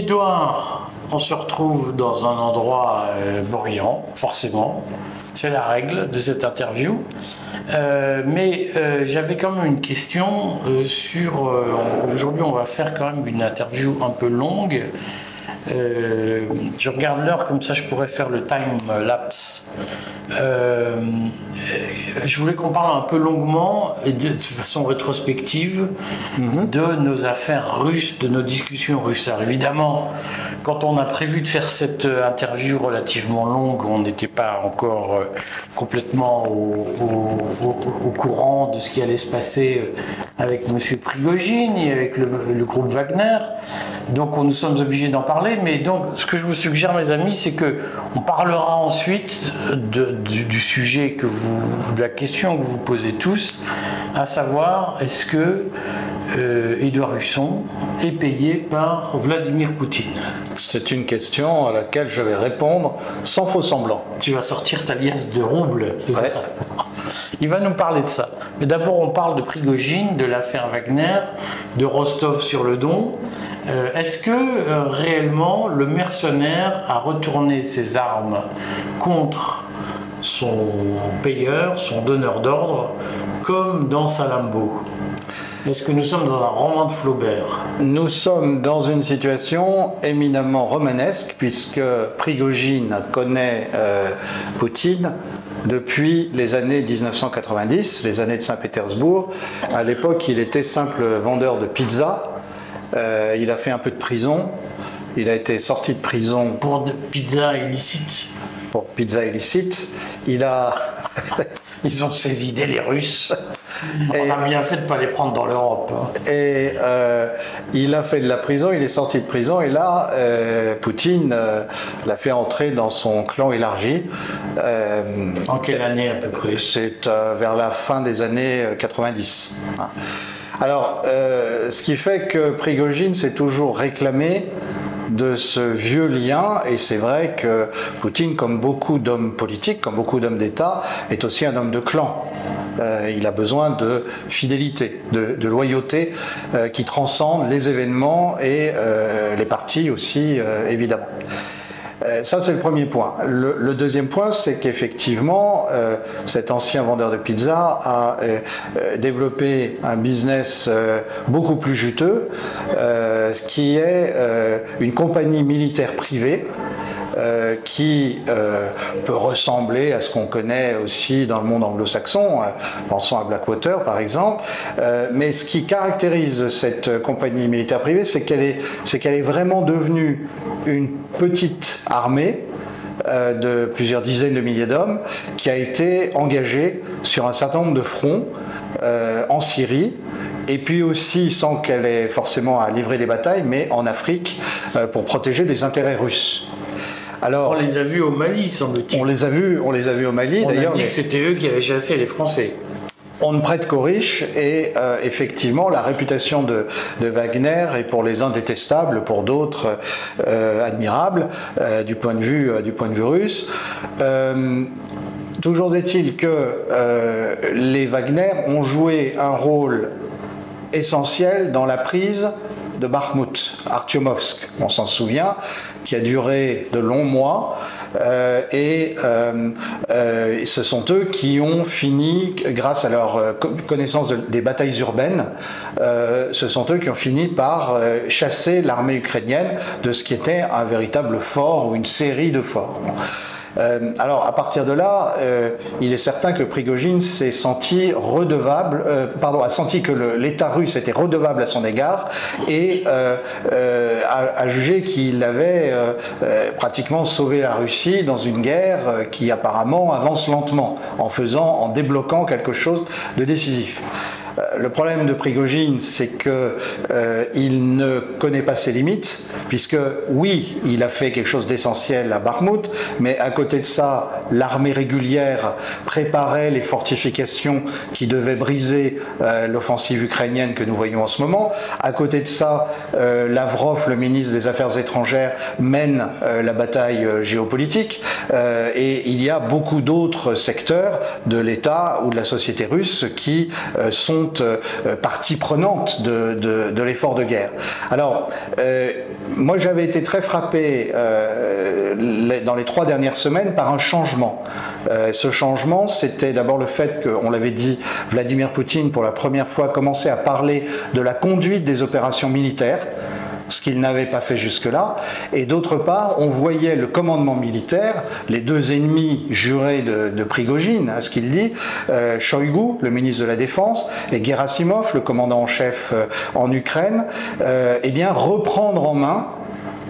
Édouard, on se retrouve dans un endroit euh, bruyant, forcément. C'est la règle de cette interview. Euh, mais euh, j'avais quand même une question euh, sur. Aujourd'hui, on va faire quand même une interview un peu longue. Euh, je regarde l'heure, comme ça je pourrais faire le time lapse. Euh, je voulais qu'on parle un peu longuement et de, de façon rétrospective de nos affaires russes, de nos discussions russes. Alors évidemment, quand on a prévu de faire cette euh, interview relativement longue, on n'était pas encore complètement au, au- au- au courant de ce qui allait se passer avec M. Prigogine et avec le, le groupe Wagner. Donc on- nous sommes obligés d'en parler. Mais donc ce que je vous suggère, mes amis, c'est que on parlera ensuite de- du, du sujet que vous, de la question que vous posez tous, à savoir est-ce que euh, Édouard Husson est payé par Vladimir Poutine? C'est une question à laquelle je vais répondre sans faux semblant. Tu vas sortir ta liasse de roubles. c'est ça? Ouais. Il va nous parler de ça. Mais d'abord, on parle de Prigogine, de l'affaire Wagner, de Rostov sur le Don. Euh, Est-ce que euh, réellement le mercenaire a retourné ses armes contre son payeur, son donneur d'ordre, comme dans Salambo? Est-ce que nous sommes dans un roman de Flaubert? Nous sommes dans une situation éminemment romanesque puisque Prigogine connaît euh, Poutine depuis les années 1990, les années de Saint-Pétersbourg. À l'époque, il était simple vendeur de pizza. Euh, il a fait un peu de prison. Il a été sorti de prison Pour de pizza illicite, pour pizza illicite. Il a ils ont ces idées, les Russes. On Et- a bien fait de ne pas les prendre dans l'Europe. hein. Et euh, il a fait de la prison, il est sorti de prison, et là, euh, Poutine euh, l'a fait entrer dans son clan élargi. En quelle année à peu près? C'est vers la fin des années euh, 90. Alors, euh, ce qui fait que Prigogine s'est toujours réclamé de ce vieux lien, et c'est vrai que Poutine, comme beaucoup d'hommes politiques, comme beaucoup d'hommes d'État, est aussi un homme de clan. Euh, il a besoin de fidélité, de, loyauté euh, qui transcende les événements et les partis aussi, évidemment. Euh, Ça, c'est le premier point. Le, deuxième point, c'est qu'effectivement, euh, cet ancien vendeur de pizza a euh, développé un business beaucoup plus juteux, qui est une compagnie militaire privée. Euh, qui euh, peut ressembler à ce qu'on connaît aussi dans le monde anglo-saxon, euh, pensons à Blackwater par exemple, mais ce qui caractérise cette compagnie militaire privée, c'est qu'elle est, c'est qu'elle est vraiment devenue une petite armée de plusieurs dizaines de milliers d'hommes qui a été engagée sur un certain nombre de fronts en Syrie et puis aussi sans qu'elle ait forcément à livrer des batailles, mais en Afrique pour protéger des intérêts russes. Alors, On les a vus au Mali, semble-t-il. on les a vus, on les a vus au Mali On a d'ailleurs. dit mais- que c'était eux qui avaient chassé les Français. on ne prête qu'aux riches et euh, effectivement la réputation de, de Wagner est pour les uns détestable, pour d'autres euh, admirable euh, du point de vue du point de vue russe. Toujours est-il que les Wagner ont joué un rôle essentiel dans la prise de Bakhmut, Artyomovsk, on s'en souvient, qui a duré de longs mois. euh, et euh, euh, ce sont eux qui ont fini, grâce à leur co- connaissance de- des batailles urbaines, ce sont eux qui ont fini par chasser l'armée ukrainienne de ce qui était un véritable fort ou une série de forts. Euh, alors à partir de là, euh, il est certain que Prigogine s'est senti redevable, euh, pardon, a senti que l'État russe était redevable à son égard et a, a jugé qu'il avait pratiquement sauvé la Russie dans une guerre qui apparemment avance lentement, en faisant, en débloquant quelque chose de décisif. Euh, Le problème de Prigogine, c'est que euh, il ne connaît pas ses limites, puisque oui, il a fait quelque chose d'essentiel à Bakhmut, mais à côté de ça, l'armée régulière préparait les fortifications qui devaient briser l'offensive ukrainienne que nous voyons en ce moment. À côté de ça, Lavrov, le ministre des Affaires étrangères, mène la bataille géopolitique. et il y a beaucoup d'autres secteurs de l'État ou de la société russe qui sont partie prenante de, l'effort de guerre. Alors, moi j'avais été très frappé euh, dans les trois dernières semaines par un changement. Euh, ce changement, c'était d'abord le fait qu'on l'avait dit, Vladimir Poutine pour la première fois commençait à parler de la conduite des opérations militaires ce qu'il n'avait pas fait jusque-là. Et d'autre part, on voyait le commandement militaire, les deux ennemis jurés de, Prigogine, à ce qu'il dit, euh, le ministre de la Défense, et Gerasimov, le commandant en chef euh, en Ukraine, euh, eh bien, reprendre en main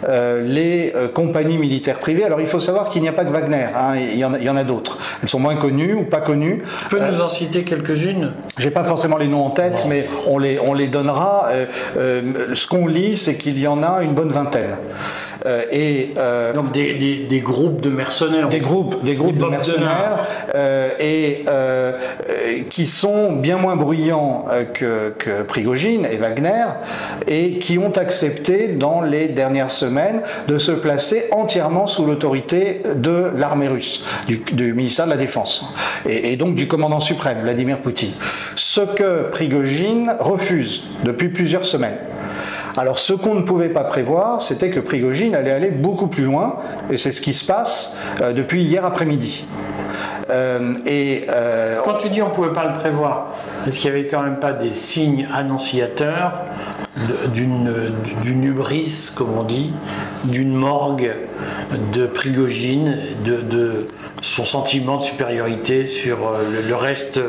euh, les euh, compagnies militaires privées. Alors il faut savoir qu'il n'y a pas que Wagner, hein, il y en a, a d'autres. Elles sont moins connues ou pas connues. Tu peux nous en citer quelques-unes? J'ai pas forcément les noms en tête, mais on les, on les donnera. ce qu'on lit, c'est qu'il y en a une bonne vingtaine. Euh, et euh, donc des, des, groupes de mercenaires. Des groupes, des groupes de mercenaires euh, et qui sont bien moins bruyants que, que Prigogine et Wagner et qui ont accepté dans les dernières semaines de se placer entièrement sous l'autorité de l'armée russe, du, du, ministère de la Défense et, et donc du commandant suprême, Vladimir Poutine. Ce que Prigogine refuse depuis plusieurs semaines. Alors ce qu'on ne pouvait pas prévoir, c'était que Prigogine allait aller beaucoup plus loin, et c'est ce qui se passe euh, depuis hier après-midi. Euh, et euh, quand tu dis on ne pouvait pas le prévoir, est-ce qu'il n'y avait quand même pas des signes annonciateurs d'une hubris, comme on dit, d'une morgue de Prigogine, de son sentiment de supériorité sur euh, le, reste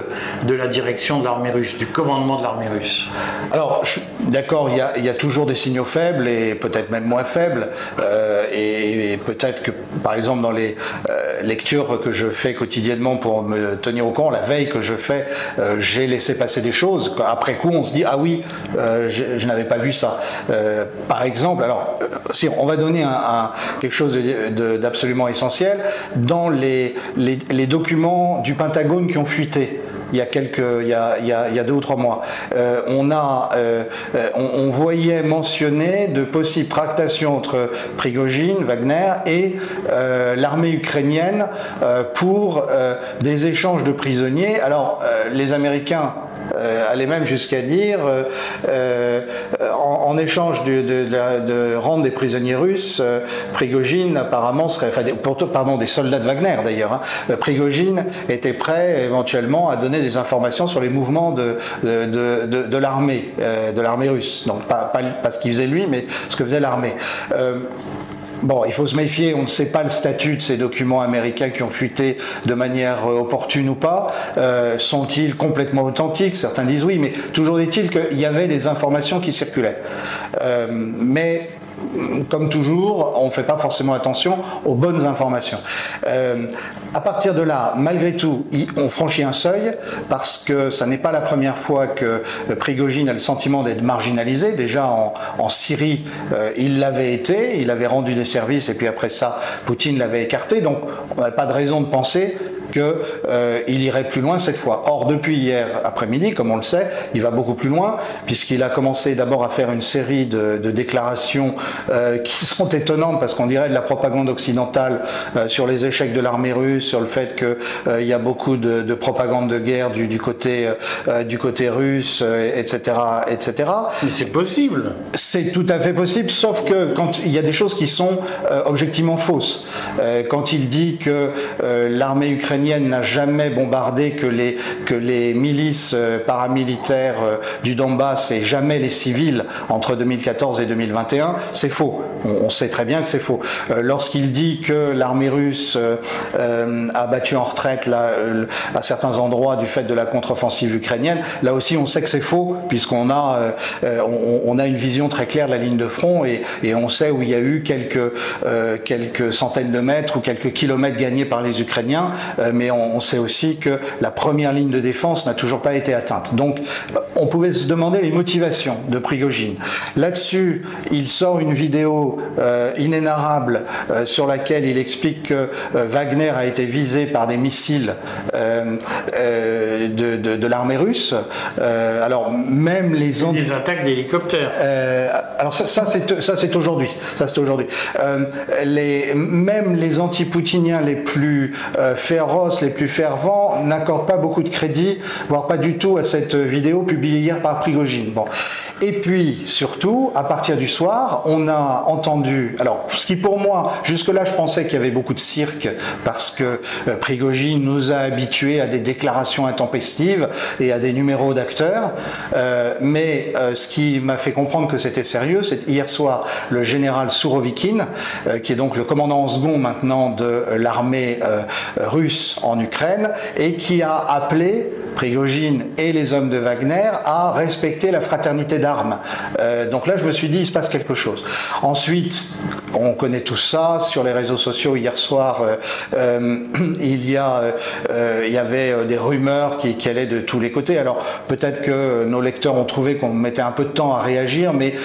de la direction de l'armée russe, du commandement de l'armée russe Alors, d'accord, il, y a toujours des signaux faibles et peut-être même moins faibles. Euh, et, peut-être que, par exemple, dans les euh, lectures que je fais quotidiennement pour me tenir au courant, la veille que je fais, j'ai laissé passer des choses. Après coup, on se dit, ah oui, je, n'avais pas vu ça. par exemple, alors, si on va donner quelque chose d'absolument essentiel, dans les les, documents du Pentagone qui ont fuité il y a quelques, il y a, deux ou trois mois. Euh, on a, euh, on, voyait mentionner de possibles tractations entre Prigogine, Wagner et euh, l'armée ukrainienne pour des échanges de prisonniers. Alors, les Américains euh, allait même jusqu'à dire, euh, euh, en, échange de, rendre des prisonniers russes, Prigogine apparemment serait, pardon, des soldats de Wagner d'ailleurs, hein, Prigogine était prêt éventuellement à donner des informations sur les mouvements de, de, l'armée, de l'armée russe. Donc pas, pas ce qu'il faisait lui, mais ce que faisait l'armée. Bon, il faut se méfier, on ne sait pas le statut de ces documents américains qui ont fuité de manière euh, opportune ou pas. Euh, sont-ils complètement authentiques? Certains disent oui, mais toujours est-il qu'il y avait des informations qui circulaient. Euh, mais comme toujours, on ne fait pas forcément attention aux bonnes informations. Euh, à partir de là, malgré tout, on franchit un seuil parce que ça n'est pas la première fois que Prigogine a le sentiment d'être marginalisé. Déjà en, Syrie, euh, il l'avait été, il avait rendu des services et puis après ça, Poutine l'avait écarté. Donc on n'a pas de raison de penser qu'il euh, irait plus loin cette fois. Or, depuis hier après-midi, comme on le sait, il va beaucoup plus loin, puisqu'il a commencé d'abord à faire une série de, déclarations euh, qui sont étonnantes, parce qu'on dirait de la propagande occidentale euh, sur les échecs de l'armée russe, sur le fait qu'il y a beaucoup de, propagande de guerre du, côté, du côté russe, etc., etc. Mais c'est possible. C'est tout à fait possible, sauf que quand il y a des choses qui sont objectivement fausses. quand il dit que l'armée ukrainienne n'a jamais bombardé que les, que les milices euh, paramilitaires euh, du Donbass et jamais les civils entre 2014 et 2021, c'est faux. On, sait très bien que c'est faux. Euh, lorsqu'il dit que l'armée russe a battu en retraite là, à certains endroits du fait de la contre-offensive ukrainienne, là aussi on sait que c'est faux puisqu'on a, on, a une vision très claire de la ligne de front et, et on sait où il y a eu quelques centaines de mètres ou quelques kilomètres gagnés par les Ukrainiens mais on, sait aussi que la première ligne de défense n'a toujours pas été atteinte. Donc on pouvait se demander les motivations de Prigogine. Là-dessus, il sort une vidéo inénarrable sur laquelle il explique que Wagner a été visé par des missiles de, de l'armée russe. alors même les... Des attaques d'hélicoptères. alors ça, ça c'est aujourd'hui. Ça c'est aujourd'hui. les, même les anti-poutiniens les plus euh, les plus fervents, n'accordent pas beaucoup de crédit, voire pas du tout à cette vidéo publiée hier par Prigogine. Bon. Et puis, surtout, à partir du soir, on a entendu, alors, ce qui pour moi, jusque-là, je pensais qu'il y avait beaucoup de cirque, parce que euh, Prigogine nous a habitués à des déclarations intempestives et à des numéros d'acteurs, euh, mais euh, ce qui m'a fait comprendre que c'était sérieux, c'est hier soir, le général Sourovikine, qui est donc le commandant en second maintenant de l'armée russe en Ukraine, et qui a appelé Prigogine et les hommes de Wagner à respecter la fraternité d'armes euh, donc là, je me suis dit, il se passe quelque chose. Ensuite, on connaît tout ça sur les réseaux sociaux. Hier soir, euh, euh, il, y a, il y avait des rumeurs qui, qui, allaient de tous les côtés. Alors peut-être que nos lecteurs ont trouvé qu'on mettait un peu de temps à réagir, mais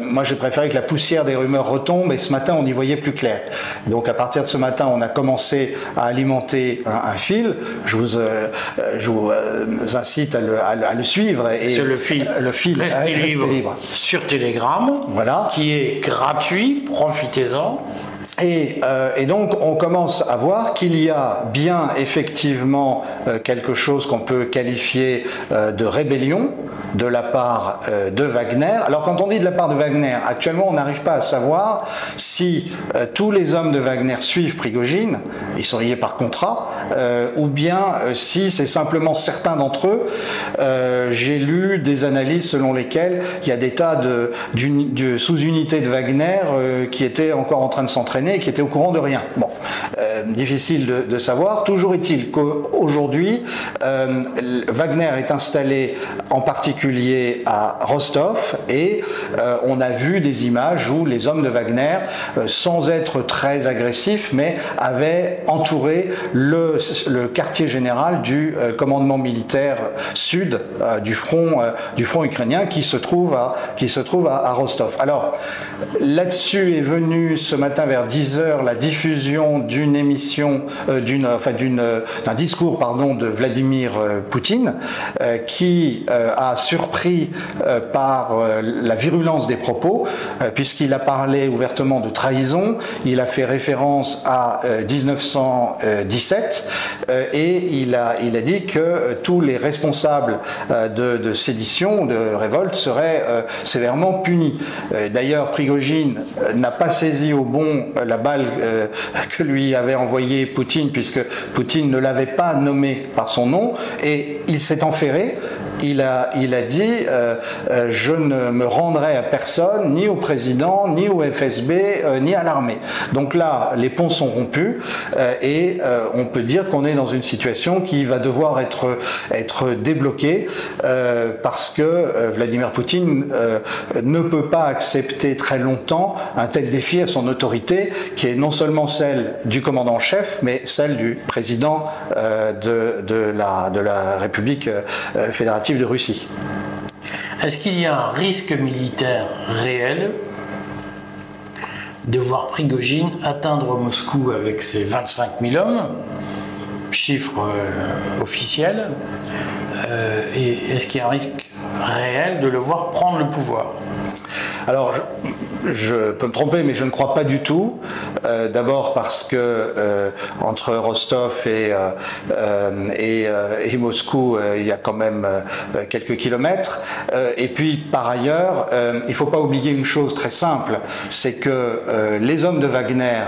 moi j'ai préféré que la poussière des rumeurs retombe et ce matin on y voyait plus clair. Donc à partir de ce matin, on a commencé à alimenter un, fil. Je vous, je vous incite à le, à le, suivre. C'est le fil. Le fil. Libre, sur Telegram, voilà. qui est gratuit, profitez-en. Et, euh, et, donc on commence à voir qu'il y a bien effectivement euh, quelque chose qu'on peut qualifier euh, de rébellion de la part euh, de Wagner. Alors quand on dit de la part de Wagner, actuellement on n'arrive pas à savoir si euh, tous les hommes de Wagner suivent Prigogine, ils sont liés par contrat, euh, ou bien si c'est simplement certains d'entre eux. J'ai lu des analyses selon lesquelles il y a des tas de, sous-unités de Wagner qui étaient encore en train de s'entraîner et qui étaient au courant de rien. Bon, difficile de, de, savoir. Toujours est-il qu'aujourd'hui, Wagner est installé en particulier à Rostov et euh, on a vu des images où les hommes de Wagner, euh, sans être très agressifs, mais avaient entouré le, quartier général du euh, commandement militaire sud du, front, ukrainien qui se trouve à, qui se trouve à, Rostov. Alors là-dessus est venu ce matin vers 10h la diffusion d'une émission, d'une, enfin d'un discours pardon, de Vladimir Poutine qui a surpris euh, par euh, la virulence des propos, euh, puisqu'il a parlé ouvertement de trahison, il a fait référence à 1917 et il a, il a dit que tous les responsables de, de sédition, de révolte, seraient sévèrement punis. D'ailleurs, n'a pas saisi au bon la balle que lui avait envoyée Poutine, puisque Poutine ne l'avait pas nommé par son nom, et il s'est enferré il a, dit euh, euh, Je ne me rendrai à personne, ni au président, ni au FSB, euh, ni à l'armée. Donc là, les ponts sont rompus et on peut dire qu'on est dans une situation qui va devoir être, débloquée parce que Vladimir Poutine ne peut pas accepter très longtemps un tel défi à son autorité qui est non seulement celle du commandant chef, mais celle du président de la République fédérative de Russie. Est-ce qu'il y a un risque militaire réel de voir Prigogine atteindre Moscou avec ses 25 000 hommes, chiffre euh, officiel, euh, et est-ce qu'il y a un risque réel de le voir prendre le pouvoir? Alors, je, peux me tromper, mais je ne crois pas du tout. Euh, d'abord parce que euh, entre Rostov et, euh, et, Moscou, il y a quand même quelques kilomètres. et puis, par ailleurs, il ne faut pas oublier une chose très simple, c'est que les hommes de Wagner,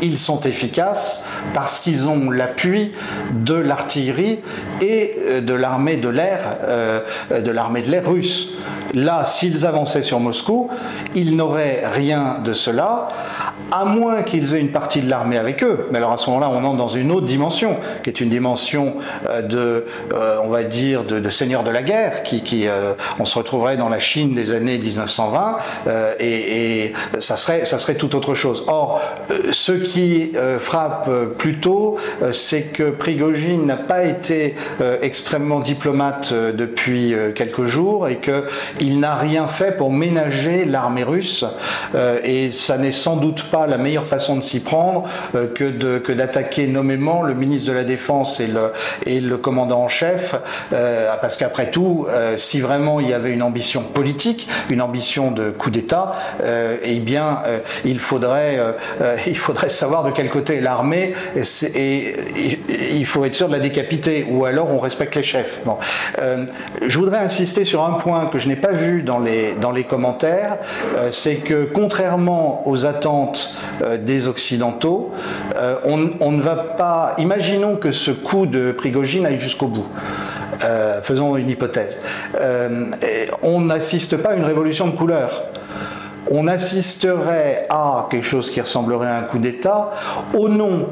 ils sont efficaces parce qu'ils ont l'appui de l'artillerie et de l'armée de l'air, de l'armée de l'air russe. Là, s'ils avançaient sur Moscou, ils n'auraient rien de cela, à moins qu'ils aient une partie de l'armée avec eux. Mais alors à ce moment-là, on entre dans une autre dimension, qui est une dimension euh, de, euh, on va dire, de, seigneur de la guerre, qui, euh, on se retrouverait dans la Chine des années 1920, et, et, ça serait, ça serait tout autre chose. Or, ce qui frappe plutôt, c'est que Prigogine n'a pas été extrêmement diplomate depuis quelques jours et qu'il n'a rien fait pour ménager l'armée russe, et ça n'est sans doute pas la meilleure façon de s'y prendre euh, que d'attaquer nommément le ministre de la Défense et le, commandant en chef, euh, parce qu'après tout, euh, si vraiment il y avait une ambition politique, une ambition de coup d'État, eh bien, il faudrait, il faudrait savoir de quel côté l'armée et, il faut être sûr de la décapiter, ou alors on respecte les chefs. Bon. je voudrais insister sur un point que je n'ai pas vu dans les, dans les commentaires, c'est que contrairement aux attentes euh, des Occidentaux, euh, on, ne va pas. Imaginons que ce coup de Prigogine aille jusqu'au bout. Euh, faisons une hypothèse. on n'assiste pas à une révolution de couleur on assisterait à quelque chose qui ressemblerait à un coup d'État au nom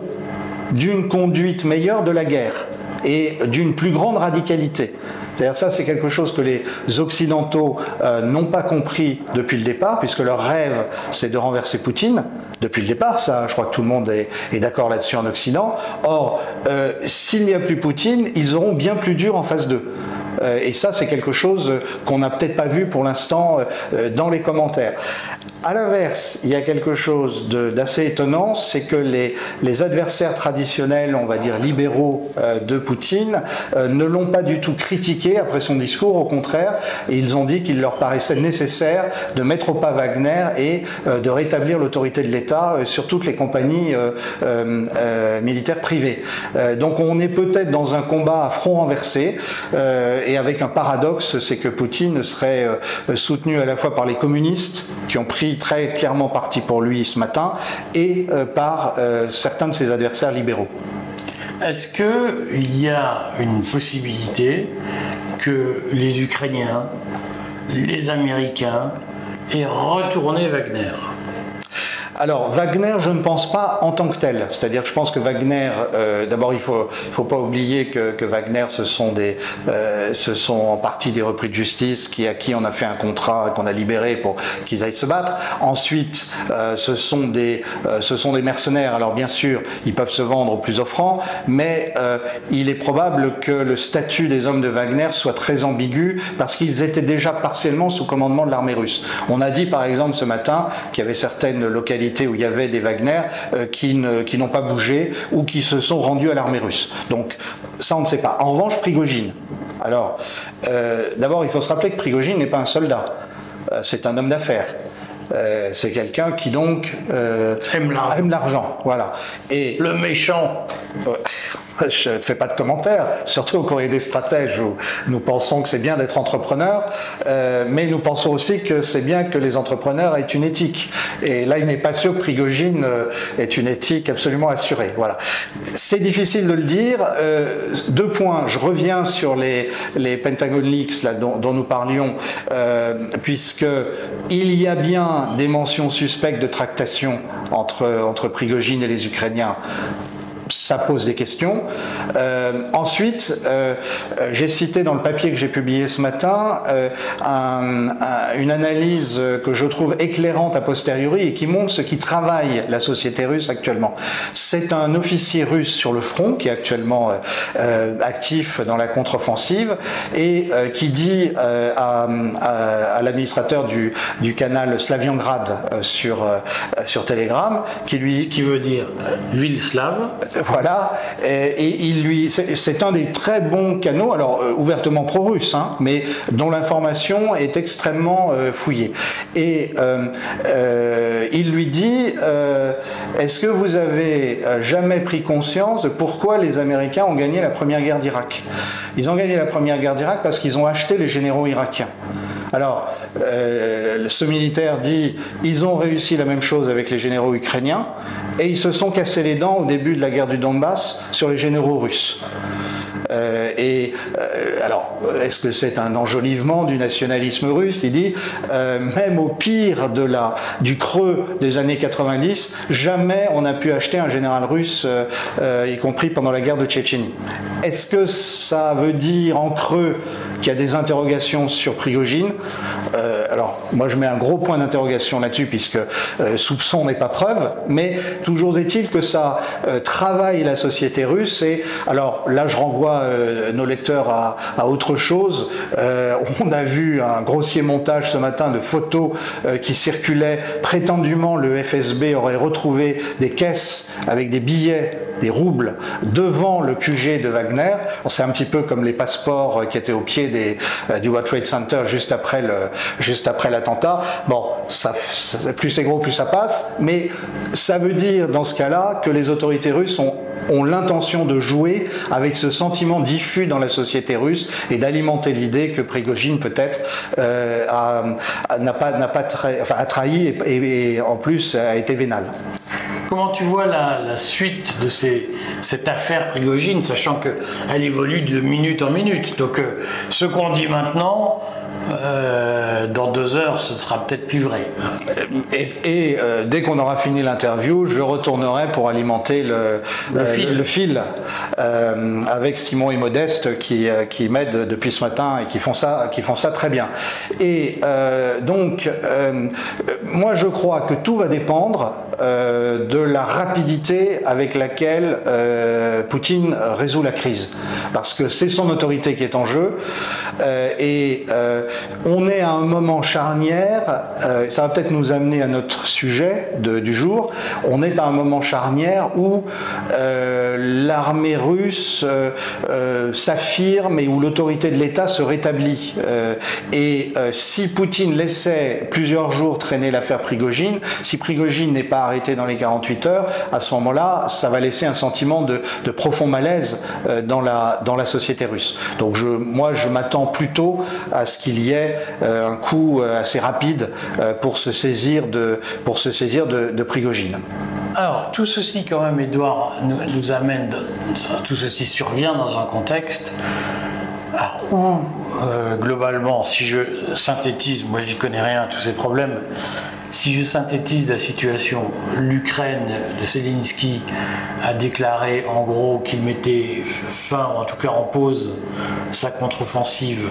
d'une conduite meilleure de la guerre et d'une plus grande radicalité. C'est-à-dire ça, c'est quelque chose que les Occidentaux euh, n'ont pas compris depuis le départ, puisque leur rêve, c'est de renverser Poutine. Depuis le départ, ça, je crois que tout le monde est, d'accord là-dessus en Occident. Or, euh, s'il n'y a plus Poutine, ils auront bien plus dur en face d'eux. Euh, et ça, c'est quelque chose qu'on n'a peut-être pas vu pour l'instant dans les commentaires. À l'inverse, il y a quelque chose d'assez étonnant, c'est que les, adversaires traditionnels, on va dire libéraux euh, de Poutine, euh, ne l'ont pas du tout critiqué après son discours, au contraire, ils ont dit qu'il leur paraissait nécessaire de mettre au pas Wagner et euh, de rétablir l'autorité de l'État sur toutes les compagnies militaires privées. donc on est peut-être dans un combat à front renversé, et avec un paradoxe, c'est que Poutine serait soutenu à la fois par les communistes, qui ont pris très clairement parti pour lui ce matin et euh, par euh, certains de ses adversaires libéraux. Est-ce qu'il y a une possibilité que les Ukrainiens, les Américains aient retourné Wagner? Alors Wagner, je ne pense pas en tant que tel. C'est-à-dire que je pense que Wagner, euh, d'abord il il faut pas oublier que, Wagner, ce sont des, euh, ce sont en partie des repris de justice qui à qui on a fait un contrat qu'on a libéré pour qu'ils aillent se battre. Ensuite, euh, ce sont des, ce sont des mercenaires. Alors bien sûr, ils peuvent se vendre au plus offrant, mais il est probable que le statut des hommes de Wagner soit très ambigu parce qu'ils étaient déjà partiellement sous commandement de l'armée russe. On a dit par exemple ce matin qu'il y avait certaines localités où il y avait des Wagner euh, qui n'ont pas bougé ou qui se sont rendus à l'armée russe. Donc ça, on ne sait pas. En revanche, Prigogine. Alors, euh, d'abord, il faut se rappeler que Prigogine n'est pas un soldat. Euh, c'est un homme d'affaires. C'est quelqu'un qui donc aime l'argent. Voilà. Et le méchant. Je ne fais pas de commentaires, surtout au courrier des stratèges où nous pensons que c'est bien d'être entrepreneur, euh, mais nous pensons aussi que c'est bien que les entrepreneurs aient une éthique. Et là, il n'est pas sûr que Prigogine euh, ait une éthique absolument assurée. Voilà. C'est difficile de le dire. Euh, deux points. Je reviens sur les, les Pentagon Leaks là, dont, dont nous parlions, euh, puisque il y a bien des mentions suspectes de tractation entre, entre Prigogine et les Ukrainiens ça pose des questions. Euh, ensuite, euh, j'ai cité dans le papier que j'ai publié ce matin euh, une analyse que je trouve éclairante a posteriori et qui montre ce qui travaille la société russe actuellement. C'est un officier russe sur le front qui est actuellement actif dans la contre-offensive et qui dit à, l'administrateur du, du, canal Slaviangrad sur, sur Telegram, qui lui... Qui veut dire ville slave voilà, et, il lui, c'est un des très bons canaux, alors euh, ouvertement pro-russe, hein, mais dont l'information est extrêmement euh, fouillée. Et euh, il lui dit Est-ce que vous avez jamais pris conscience de pourquoi les Américains ont gagné la première guerre d'Irak? Ils ont gagné la première guerre d'Irak parce qu'ils ont acheté les généraux irakiens. Alors, ce militaire dit ils ont réussi la même chose avec les généraux ukrainiens et ils se sont cassés les dents au début de la guerre du Donbass sur les généraux russes. Euh, et alors, est-ce que c'est un enjolivement du nationalisme russe Il dit, même au pire de la, du creux des années 90, jamais on n'a pu acheter un général russe, y compris pendant la guerre de Tchétchénie. Est-ce que ça veut dire en creux qu'il y a des interrogations sur Prigogine? Alors, moi je mets un gros point d'interrogation là-dessus, puisque soupçon n'est pas preuve, mais toujours est-il que ça euh, travaille la société russe. Et alors là, je renvoie euh, nos lecteurs à, autre chose. Euh, on a vu un grossier montage ce matin de photos qui circulaient. Prétendument, le FSB aurait retrouvé des caisses avec des billets, des roubles, devant le QG de Wagner. C'est un petit peu comme les passeports qui étaient au pied des, du World Trade Center juste après l'attentat. Bon, plus c'est gros, plus ça passe. Mais ça veut dire dans ce cas-là que les autorités russes ont l'intention de jouer avec ce sentiment diffus dans la société russe et d'alimenter l'idée que Prigogine peut-être euh, n'a pas a trahi et, en plus a été vénal. Comment tu vois la, suite de cette affaire Prigogine, sachant qu'elle évolue de minute en minute Donc euh, ce qu'on dit maintenant, euh, dans deux heures, ce sera peut-être plus vrai. Et, euh, dès qu'on aura fini l'interview, je retournerai pour alimenter le, le euh, fil, avec Simon et Modeste qui, qui m'aident depuis ce matin et qui font ça, qui font ça très bien. Et donc, moi je crois que tout va dépendre de la rapidité avec laquelle Poutine résout la crise. Parce que c'est son autorité qui est en jeu. et on est à un moment charnière, euh, ça va peut-être nous amener à notre sujet du jour, on est à un moment charnière où euh, l'armée russe euh, s'affirme et où l'autorité de l'État se rétablit. et si Poutine laissait plusieurs jours traîner l'affaire Prigogine, si Prigogine n'est pas arrêté dans les 48 heures, à ce moment-là, ça va laisser un sentiment de, profond malaise dans, la, dans la société russe. Donc moi, je m'attends plutôt à ce qu'il y ait euh, un coup euh, assez rapide euh, pour se saisir de, pour se saisir de, Prigogine. Alors, tout ceci, quand même, Edouard, nous, amène, tout ceci survient dans un contexte où, globalement, si je synthétise, moi j'y connais rien à tous ces problèmes, si je synthétise la situation, l'Ukraine, le Zelensky a déclaré en gros qu'il mettait fin, ou en tout cas en pause, sa contre-offensive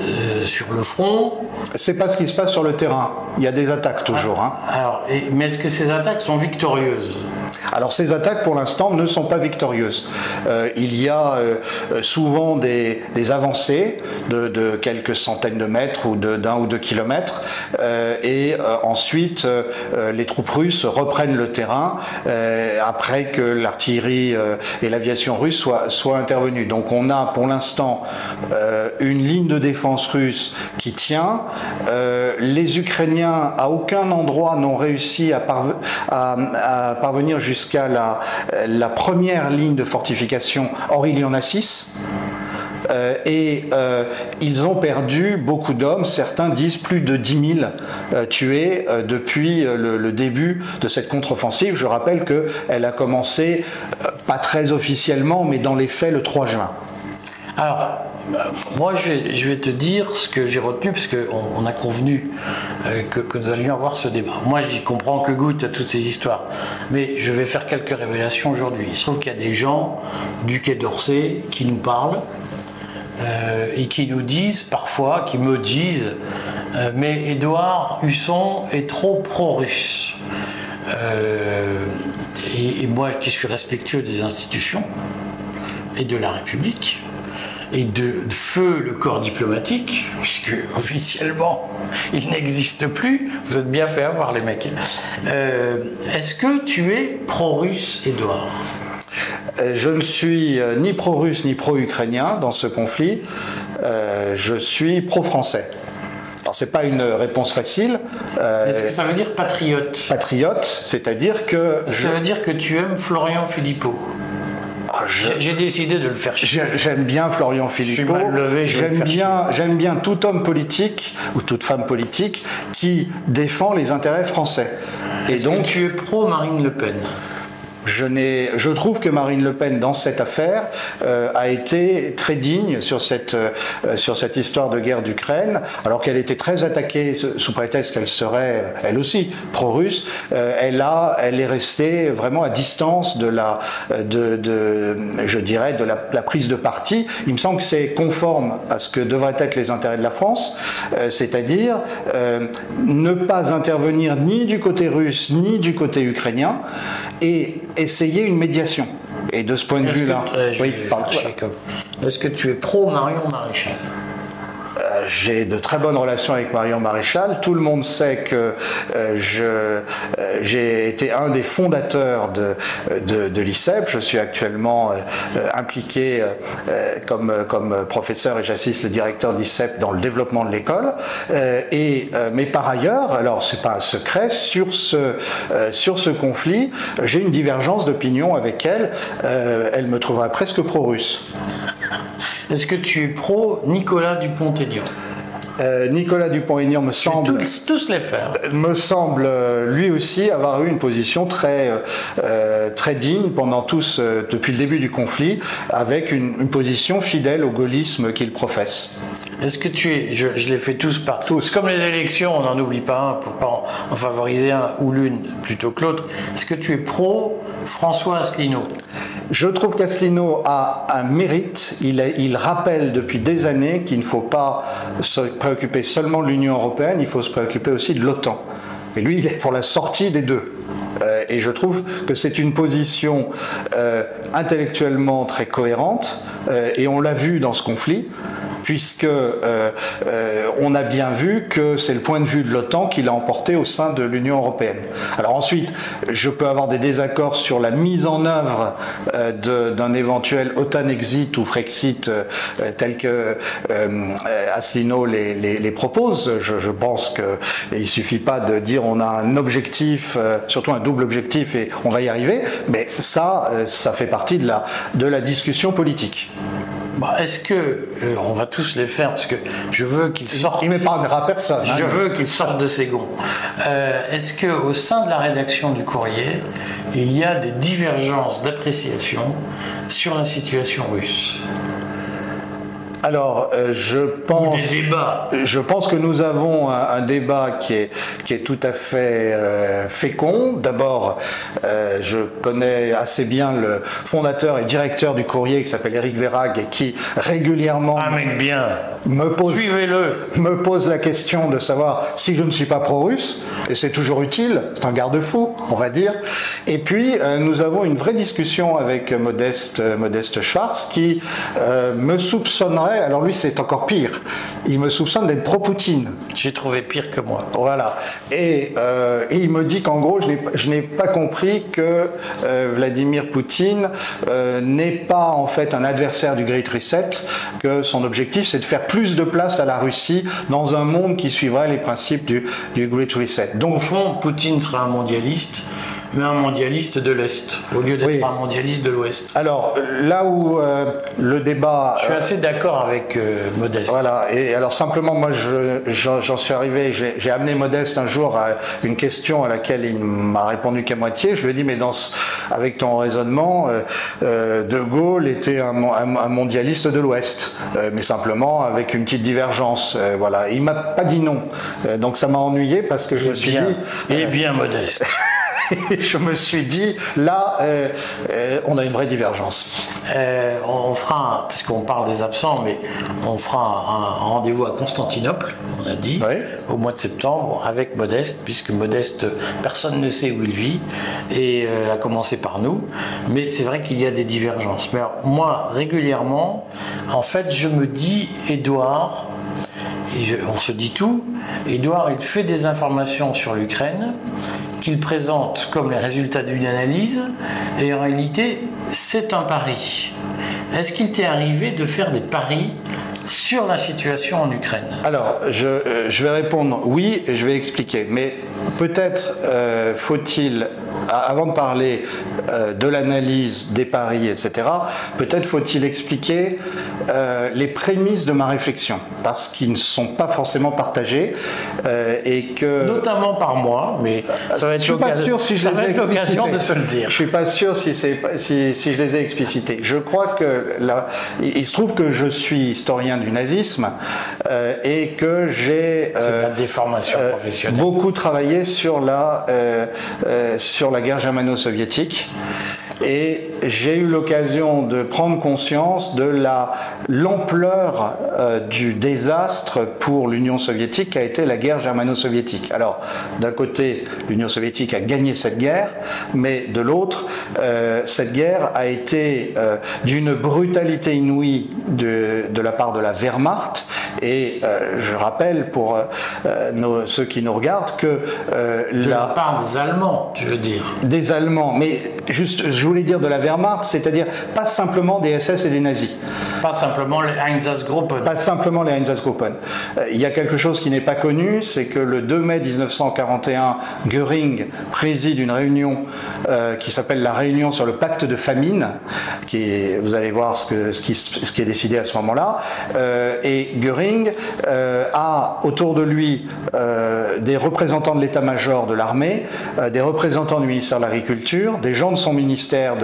euh, sur le front. C'est pas ce qui se passe sur le terrain. Il y a des attaques toujours. Hein. Alors, mais est-ce que ces attaques sont victorieuses? Alors ces attaques pour l'instant ne sont pas victorieuses. Euh, il y a euh, souvent des, avancées de, quelques centaines de mètres ou d'un ou deux kilomètres et ensuite les troupes russes reprennent le terrain après que l'artillerie et l'aviation russe soient, intervenues. Donc on a pour l'instant une ligne de défense russe qui tient. Euh, les Ukrainiens, à aucun endroit, n'ont réussi à, parvenir jusqu'à la, première ligne de fortification. Or, il y en a six. Euh, et euh, ils ont perdu beaucoup d'hommes, certains disent plus de 10 000 tués depuis le, le, début de cette contre-offensive. Je rappelle qu'elle a commencé, pas très officiellement, mais dans les faits le 3 juin. Alors, moi, je vais, te dire ce que j'ai retenu, parce qu'on on a convenu euh, que, nous allions avoir ce débat. Moi, j'y comprends que goutte à toutes ces histoires. Mais je vais faire quelques révélations aujourd'hui. Il se trouve qu'il y a des gens du Quai d'Orsay qui nous parlent euh, et qui nous disent parfois, qui me disent, euh, mais Édouard Husson est trop pro-russe. et moi qui suis respectueux des institutions et de la République, et de, feu le corps diplomatique, puisque officiellement il n'existe plus. Vous êtes bien fait avoir les mecs. Euh, est-ce que tu es pro-russe, Edouard euh, je ne suis euh, ni pro-russe ni pro-ukrainien dans ce conflit. je suis pro-français. Alors c'est pas une réponse facile. Est-ce que ça veut dire patriote? Patriote, c'est-à-dire que. Est-ce que ça veut dire que tu aimes Florian Philippot j'ai décidé de le faire. J'aime bien Florian Philippot. J'aime bien, j'aime bien tout homme politique ou toute femme politique qui défend les intérêts français. Et donc, tu es pro Marine Le Pen? Je, je trouve que Marine Le Pen, dans cette affaire, euh, a été très digne sur cette, euh, sur cette histoire de guerre d'Ukraine, alors qu'elle était très attaquée sous prétexte qu'elle serait, elle aussi, pro-russe. Euh, elle, elle est restée vraiment à distance de la, de, de, je dirais, de la, la prise de parti. Il me semble que c'est conforme à ce que devraient être les intérêts de la France, euh, c'est-à-dire euh, ne pas intervenir ni du côté russe ni du côté ukrainien et essayer une médiation. Et de ce point de vue-là, euh, je oui, Est-ce que tu es pro Marion Maréchal? J'ai de très bonnes relations avec Marion Maréchal. Tout le monde sait que euh, euh, j'ai été un des fondateurs de, de, l'ICEP. Je suis actuellement euh, impliqué comme, professeur et j'assiste le directeur d'ICEP dans le développement de l'école. Mais par ailleurs, alors c'est pas un secret, sur ce, conflit, j'ai une divergence d'opinion avec elle. Elle me trouverait presque pro-russe. Est-ce que tu es pro Nicolas Dupont-Aignan? Euh, Nicolas Dupont-Aignan me semble... tous, tous les faire. me semble euh, lui aussi avoir eu une position très euh, euh, très digne pendant tous euh, depuis le début du conflit, avec une, une position fidèle au gaullisme qu'il professe. Est-ce que tu es, je, je les fais tous par tous, comme les élections, on n'en oublie pas un pour pas en, en favoriser un ou l'une plutôt que l'autre. Est-ce que tu es pro François Asselineau Je trouve qu'Asselineau a un mérite. Il, rappelle depuis des années qu'il ne faut pas se préoccuper seulement de l'Union européenne, il faut se préoccuper aussi de l'OTAN. Et lui, il est pour la sortie des deux. Euh, et je trouve que c'est une position euh, intellectuellement très cohérente, euh, et on l'a vu dans ce conflit puisque euh, euh, on a bien vu que c'est le point de vue de l'OTAN qui l'a emporté au sein de l'Union européenne. Alors ensuite, je peux avoir des désaccords sur la mise en œuvre euh, d'un éventuel OTAN exit ou Frexit tel que Asselineau les, propose. Je, pense qu'il suffit pas de dire on a un objectif, surtout un double objectif et on va y arriver, mais ça, ça fait partie de la, de la discussion politique. Bah, Est-ce que euh, on va tous les faire parce que je veux qu'ils sortent. Il m'épargnera personne. hein. Je veux qu'ils sortent de ces gonds. Euh, Est-ce que au sein de la rédaction du courrier, il y a des divergences d'appréciation sur la situation russe? Alors, euh, je pense. Des débats. Je pense que nous avons un, un débat qui est, qui est tout à fait euh, fécond. D'abord, euh, je connais assez bien le fondateur et directeur du courrier qui s'appelle Eric Verrag et qui régulièrement Un mec bien. me pose, Suivez-le. me pose la question de savoir si je ne suis pas pro-russe, et c'est toujours utile, c'est un garde-fou, on va dire. Et puis, nous avons une vraie discussion avec Modeste, Modeste Schwartz qui me soupçonnerait, alors lui c'est encore pire, il me soupçonne d'être pro-Poutine. J'ai trouvé pire que moi. Voilà. Et, euh, et il me dit qu'en gros, je n'ai- pas compris que euh, Vladimir Poutine euh, n'est pas en fait un adversaire du Great Reset, que son objectif c'est de faire plus de place à la Russie dans un monde qui suivrait les principes du, du Great Reset. Au Donc, fond, Poutine sera un mondialiste, mais un mondialiste de l'Est, au lieu d'être Oui. un mondialiste de l'Ouest. alors là où euh, le débat. Je suis assez d'accord avec euh, Modeste. Voilà, et alors simplement, moi je- j'en suis arrivé, j'ai amené Modeste un jour à une question à laquelle il m'a répondu qu'à moitié. Je lui ai dit, mais dans ce- avec ton raisonnement, euh, De Gaulle était un, mon- un- un mondialiste de l'Ouest, mais simplement avec une petite divergence. Voilà, il m'a pas dit non. Donc ça m'a ennuyé parce que je me suis bien, dit. et bien modeste. je me suis dit, là, euh, euh, on a une vraie divergence. Euh, on fera, puisqu'on parle des absents, mais on fera un, un rendez-vous à Constantinople, on a dit, Oui. au mois de septembre, avec Modeste, puisque Modeste, personne ne sait où il vit, et à commencer par nous. Mais c'est vrai qu'il y a des divergences. Mais alors, moi, régulièrement, en fait, je me dis, Édouard, et je- on se dit tout. Édouard, il fait des informations sur l'Ukraine qu'il présente comme les résultats d'une analyse, et en réalité, c'est un pari. Est-ce qu'il t'est arrivé de faire des paris sur la situation en Ukraine? Alors, je, euh, je vais répondre oui et je vais expliquer. Mais peut-être euh, faut-il avant de parler euh, de l'analyse des paris, etc., peut-être faut-il expliquer euh, les prémices de ma réflexion, parce qu'ils ne sont pas forcément partagés et que... Notamment par moi, mais ça va être je suis pas sûr si je les ai l'occasion de se le dire. Je suis pas sûr si, si, si je les ai explicités. Je crois que là, il se trouve que je suis historien du nazisme et que j'ai la déformation professionnelle. beaucoup travaillé sur la sur la guerre germano-soviétique et j'ai eu l'occasion de prendre conscience de la l'ampleur euh, du désastre pour l'Union soviétique qui a été la guerre germano-soviétique. Alors, d'un côté, l'Union soviétique a gagné cette guerre, mais de l'autre, euh, cette guerre a été euh, d'une brutalité inouïe de, la part de la Wehrmacht. Et je rappelle pour nos, ceux qui nous regardent que de la, la part des Allemands, tu veux dire Des Allemands, mais juste, je voulais dire de la Wehrmacht, c'est-à-dire pas simplement des SS et des nazis. Pas simplement les Einsatzgruppen. Pas simplement les Einsatzgruppen. Euh, il y a quelque chose qui n'est pas connu, c'est que le 2 mai 1941, Göring préside une réunion euh, qui s'appelle la réunion sur le pacte de famine, qui vous allez voir ce, qui, est décidé à ce moment-là. Euh, et Göring a autour de lui des représentants de l'état-major de l'armée, des représentants du ministère de l'Agriculture, des gens de son ministère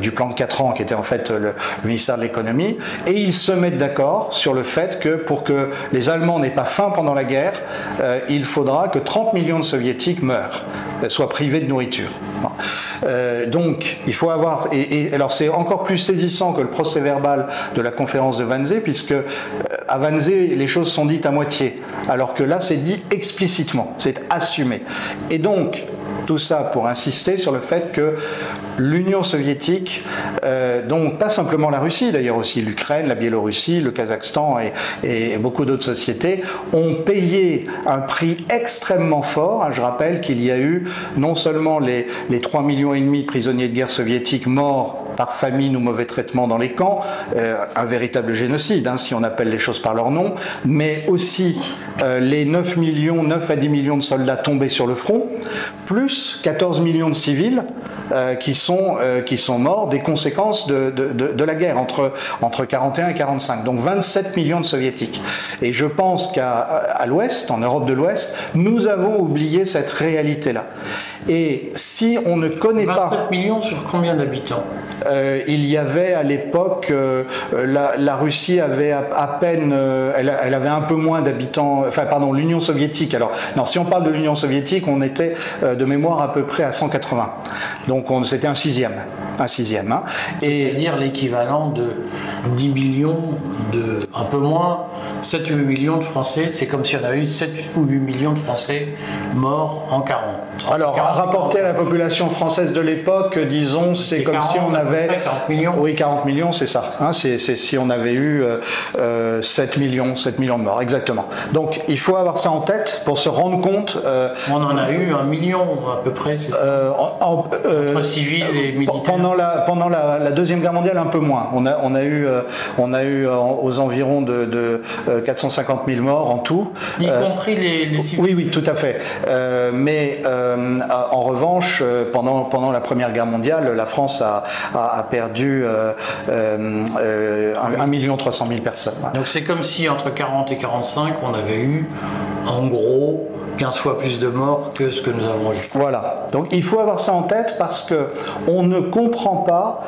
du plan de 4 ans, qui était en fait le ministère de l'économie, et ils se mettent d'accord sur le fait que pour que les Allemands n'aient pas faim pendant la guerre, euh, il faudra que 30 millions de Soviétiques meurent, euh, soient privés de nourriture. Euh, donc, il faut avoir. Alors, c'est encore plus saisissant que le procès verbal de la conférence de Wannsee, puisque à Wannsee, les choses sont dites à moitié, alors que là, c'est dit explicitement, c'est assumé. Et donc, tout ça pour insister sur le fait que l'Union soviétique, euh, donc pas simplement la Russie, d'ailleurs aussi l'Ukraine, la Biélorussie, le Kazakhstan et, beaucoup d'autres sociétés, ont payé un prix extrêmement fort. Je rappelle qu'il y a eu non seulement les, les 3 millions de prisonniers de guerre soviétiques morts par famine ou mauvais traitement dans les camps, euh, un véritable génocide, hein, si on appelle les choses par leur nom, mais aussi euh, les 9 millions, 9 à 10 millions de soldats tombés sur le front, plus 14 millions de civils qui, sont, euh, qui sont morts des conséquences de, la guerre entre, entre 41 et 45. Donc 27 millions de soviétiques. Et je pense qu'à à, l'ouest, en Europe de l'Ouest, nous avons oublié cette réalité-là. Et si on ne connaît 27 pas... 27 millions sur combien d'habitants euh, Il y avait à l'époque, euh, la, la, Russie avait à, à peine, euh, elle, elle, avait un peu moins d'habitants, enfin pardon, l'Union soviétique. Alors, non, si on parle de l'Union soviétique, on était de mémoire à peu près à 180. Donc c'était un sixième. Un sixième. Hein. Et dire l'équivalent de 10 millions, de un peu moins, 7 ou 8 millions de Français, c'est comme si on avait eu 7 ou 8 millions de Français morts en 40. Alors, 40, rapporté 40. à la population française de l'époque, disons, c'est comme 40, si on avait. 40 millions. Oui, 40 millions, c'est ça. Hein, c'est si on avait eu euh, euh, 7 millions, 7 millions de morts, exactement. Donc, il faut avoir ça en tête pour se rendre compte. Euh, on en a eu un million à peu près, c'est ça en, en, Entre civils et militaires. Pendant la, pendant la, la, Deuxième Guerre mondiale, un peu moins. On a, on a eu, on a eu aux environs de, de 450 000 morts en tout. Y compris les, les, civils Oui, oui, tout à fait. mais euh, en revanche, pendant, pendant la Première Guerre mondiale, la France a, a, a perdu euh, euh, 1 million 300 000 personnes. Donc c'est comme si entre 40 et 45, on avait eu en gros 15 fois plus de morts que ce que nous avons eu. Voilà. Donc il faut avoir ça en tête parce que on ne comprend pas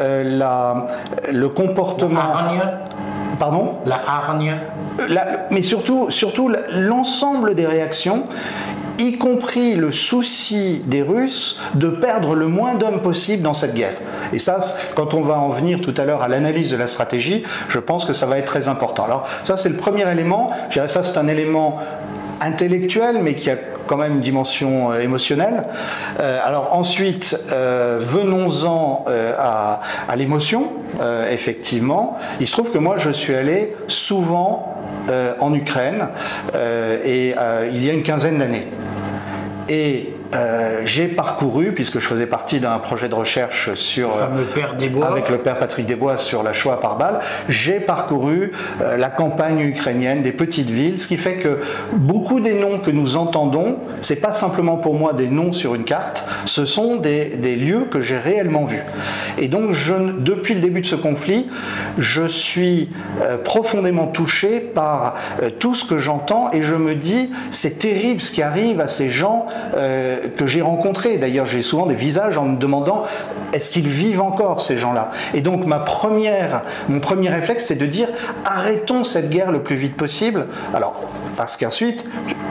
euh, la, le comportement. La Pardon? La hargne. La, mais surtout, surtout l'ensemble des réactions y compris le souci des Russes de perdre le moins d'hommes possible dans cette guerre. Et ça, quand on va en venir tout à l'heure à l'analyse de la stratégie, je pense que ça va être très important. Alors ça, c'est le premier élément. Je dirais ça, c'est un élément intellectuel, mais qui a quand même une dimension euh, émotionnelle. Euh, alors ensuite, euh, venons-en à, l'émotion. Effectivement, il se trouve que moi, je suis allé souvent en Ukraine et il y a une quinzaine d'années. Euh, j'ai parcouru, puisque je faisais partie d'un projet de recherche sur le fameux père Desbois. avec le père Patrick Desbois sur la Shoah par balle, j'ai parcouru euh, la campagne ukrainienne, des petites villes, ce qui fait que beaucoup des noms que nous entendons, c'est pas simplement pour moi des noms sur une carte, ce sont des, des lieux que j'ai réellement vus. Et donc, je, depuis le début de ce conflit, je suis euh, profondément touché par tout ce que j'entends et je me dis, c'est terrible ce qui arrive à ces gens euh, que j'ai rencontrés. D'ailleurs, j'ai souvent des visages en me demandant, est-ce qu'ils vivent encore ces gens-là? Et donc, ma première, mon premier réflexe, c'est de dire, arrêtons cette guerre le plus vite possible. Alors, parce qu'ensuite,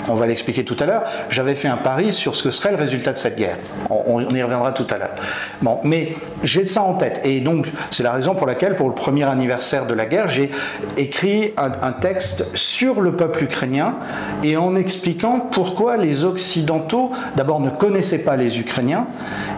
on va l'expliquer tout à l'heure, j'avais fait un pari sur ce que serait le résultat de cette guerre. On, y reviendra tout à l'heure. Bon, mais j'ai ça en tête. Et donc, c'est la raison pour laquelle, pour le premier anniversaire de la guerre, j'ai écrit un, un, texte sur le peuple ukrainien et en expliquant pourquoi les Occidentaux, d'abord, ne connaissaient pas les Ukrainiens